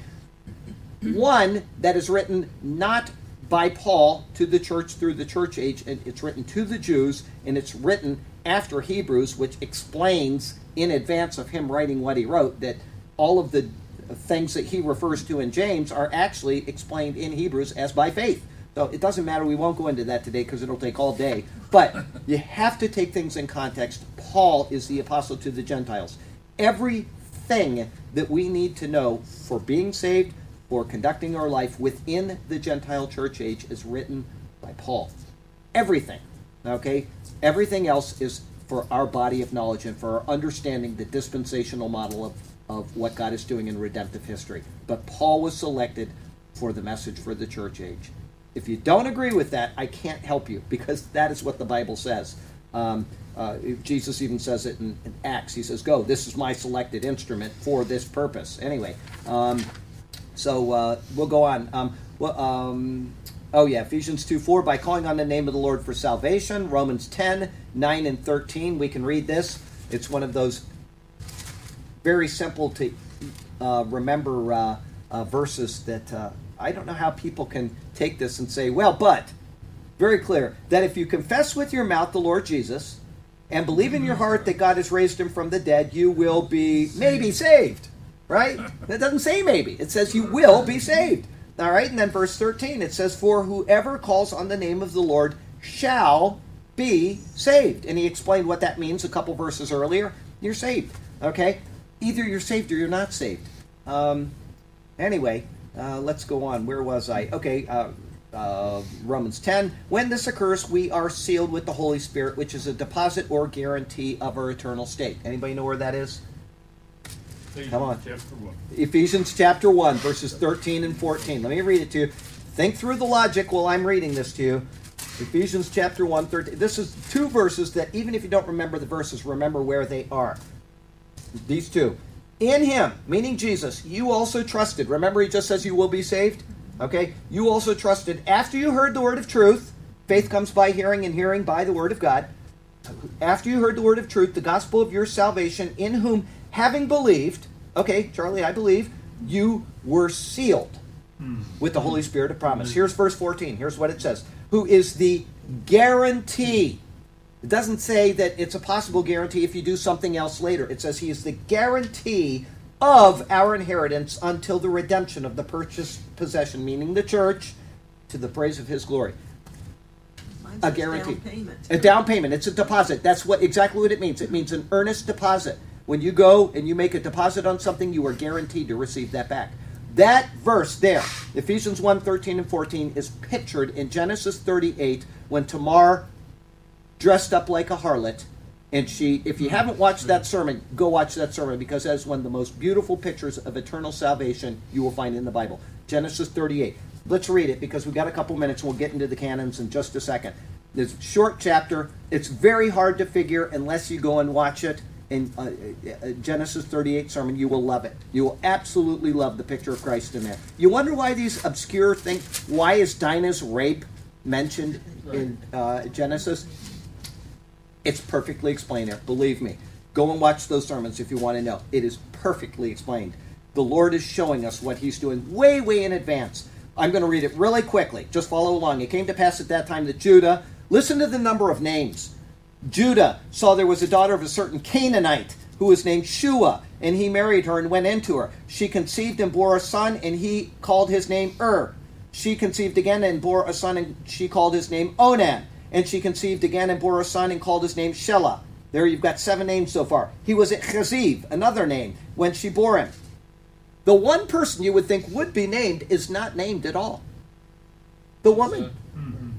one that is written not by Paul to the church through the church age, and it's written to the Jews, and it's written after Hebrews, which explains in advance of him writing what he wrote that all of the things that he refers to in James are actually explained in Hebrews as by faith. So it doesn't matter. We won't go into that today because it'll take all day. But you have to take things in context. Paul is the apostle to the Gentiles. Everything that we need to know for being saved, for conducting our life within the Gentile church age is written by Paul. Everything. Okay? Everything else is for our body of knowledge and for our understanding the dispensational model of, of what God is doing in redemptive history. But Paul was selected for the message for the church age. If you don't agree with that, I can't help you because that is what the Bible says. Um, uh, Jesus even says it in, in, Acts. He says, Go, this is my selected instrument for this purpose. Anyway, um, so uh, we'll go on. Um, well, um, oh, yeah, Ephesians 2 4, by calling on the name of the Lord for salvation. Romans 10 9 and 13, we can read this. It's one of those very simple to uh, remember uh, uh, verses that uh, I don't know how people can take this and say, well, but, very clear, that if you confess with your mouth the Lord Jesus and believe in your heart that God has raised him from the dead, you will be maybe saved. Right? It doesn't say maybe, it says you will be saved. All right, and then verse 13, it says, For whoever calls on the name of the Lord shall be saved. And he explained what that means a couple verses earlier. You're saved. Okay? Either you're saved or you're not saved. Um, anyway, uh, let's go on. Where was I? Okay, uh, uh, Romans 10. When this occurs, we are sealed with the Holy Spirit, which is a deposit or guarantee of our eternal state. Anybody know where that is? Come on. Ephesians chapter 1, verses 13 and 14. Let me read it to you. Think through the logic while I'm reading this to you. Ephesians chapter 1, 13. This is two verses that, even if you don't remember the verses, remember where they are. These two. In him, meaning Jesus, you also trusted. Remember, he just says you will be saved? Okay? You also trusted after you heard the word of truth. Faith comes by hearing, and hearing by the word of God. After you heard the word of truth, the gospel of your salvation, in whom, having believed, okay, Charlie, I believe, you were sealed hmm. with the Holy Spirit of promise. Hmm. Here's verse 14. Here's what it says Who is the guarantee? It doesn't say that it's a possible guarantee if you do something else later. It says he is the guarantee of our inheritance until the redemption of the purchased possession, meaning the church, to the praise of his glory. Mine A guarantee. Down payment. A down payment. It's a deposit. That's what exactly what it means. It means an earnest deposit. When you go and you make a deposit on something, you are guaranteed to receive that back. That verse there, Ephesians 1, 13 and 14, is pictured in Genesis 38 when Tamar dressed up like a harlot. And she, if you haven't watched that sermon, go watch that sermon because that is one of the most beautiful pictures of eternal salvation you will find in the Bible. Genesis 38. Let's read it because we've got a couple minutes. We'll get into the canons in just a second. A short chapter. It's very hard to figure unless you go and watch it in uh, uh, Genesis 38 sermon. You will love it. You will absolutely love the picture of Christ in there. You wonder why these obscure things, why is Dinah's rape mentioned in uh, Genesis? It's perfectly explained there. Believe me. Go and watch those sermons if you want to know. It is perfectly explained. The Lord is showing us what He's doing way, way in advance. I'm going to read it really quickly. Just follow along. It came to pass at that time that Judah, listen to the number of names. Judah saw there was a daughter of a certain Canaanite who was named Shua, and he married her and went into her. She conceived and bore a son, and he called his name Ur. She conceived again and bore a son, and she called his name Onan. And she conceived again and bore a son, and called his name Shelah. There you've got seven names so far. He was at Chezib, another name, when she bore him. The one person you would think would be named is not named at all. The woman.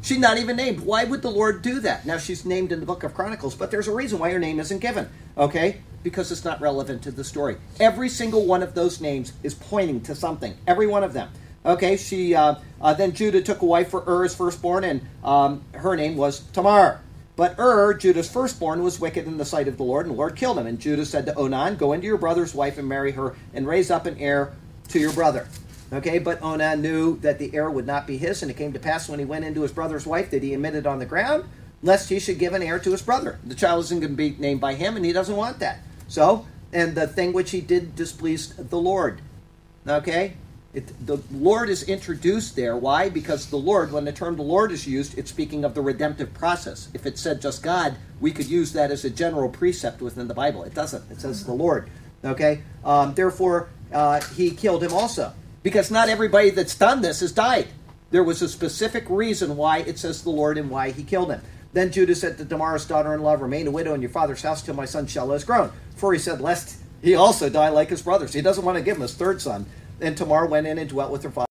She's not even named. Why would the Lord do that? Now she's named in the book of Chronicles, but there's a reason why her name isn't given. Okay? Because it's not relevant to the story. Every single one of those names is pointing to something. Every one of them. Okay, she uh, uh, then Judah took a wife for Ur, his firstborn, and um, her name was Tamar. But Ur, Judah's firstborn, was wicked in the sight of the Lord, and the Lord killed him. And Judah said to Onan, Go into your brother's wife and marry her, and raise up an heir to your brother. Okay, but Onan knew that the heir would not be his, and it came to pass when he went into his brother's wife that he emitted on the ground, lest he should give an heir to his brother. The child isn't going to be named by him, and he doesn't want that. So, and the thing which he did displeased the Lord. Okay, It, the Lord is introduced there. Why? Because the Lord, when the term the Lord is used, it's speaking of the redemptive process. If it said just God, we could use that as a general precept within the Bible. It doesn't. It says the Lord. Okay? Um, therefore, uh, he killed him also. Because not everybody that's done this has died. There was a specific reason why it says the Lord and why he killed him. Then Judah said to Tamar's daughter in law, Remain a widow in your father's house till my son Shelah is grown. For he said, Lest he also die like his brothers. He doesn't want to give him his third son. And Tamar went in and dwelt with her father.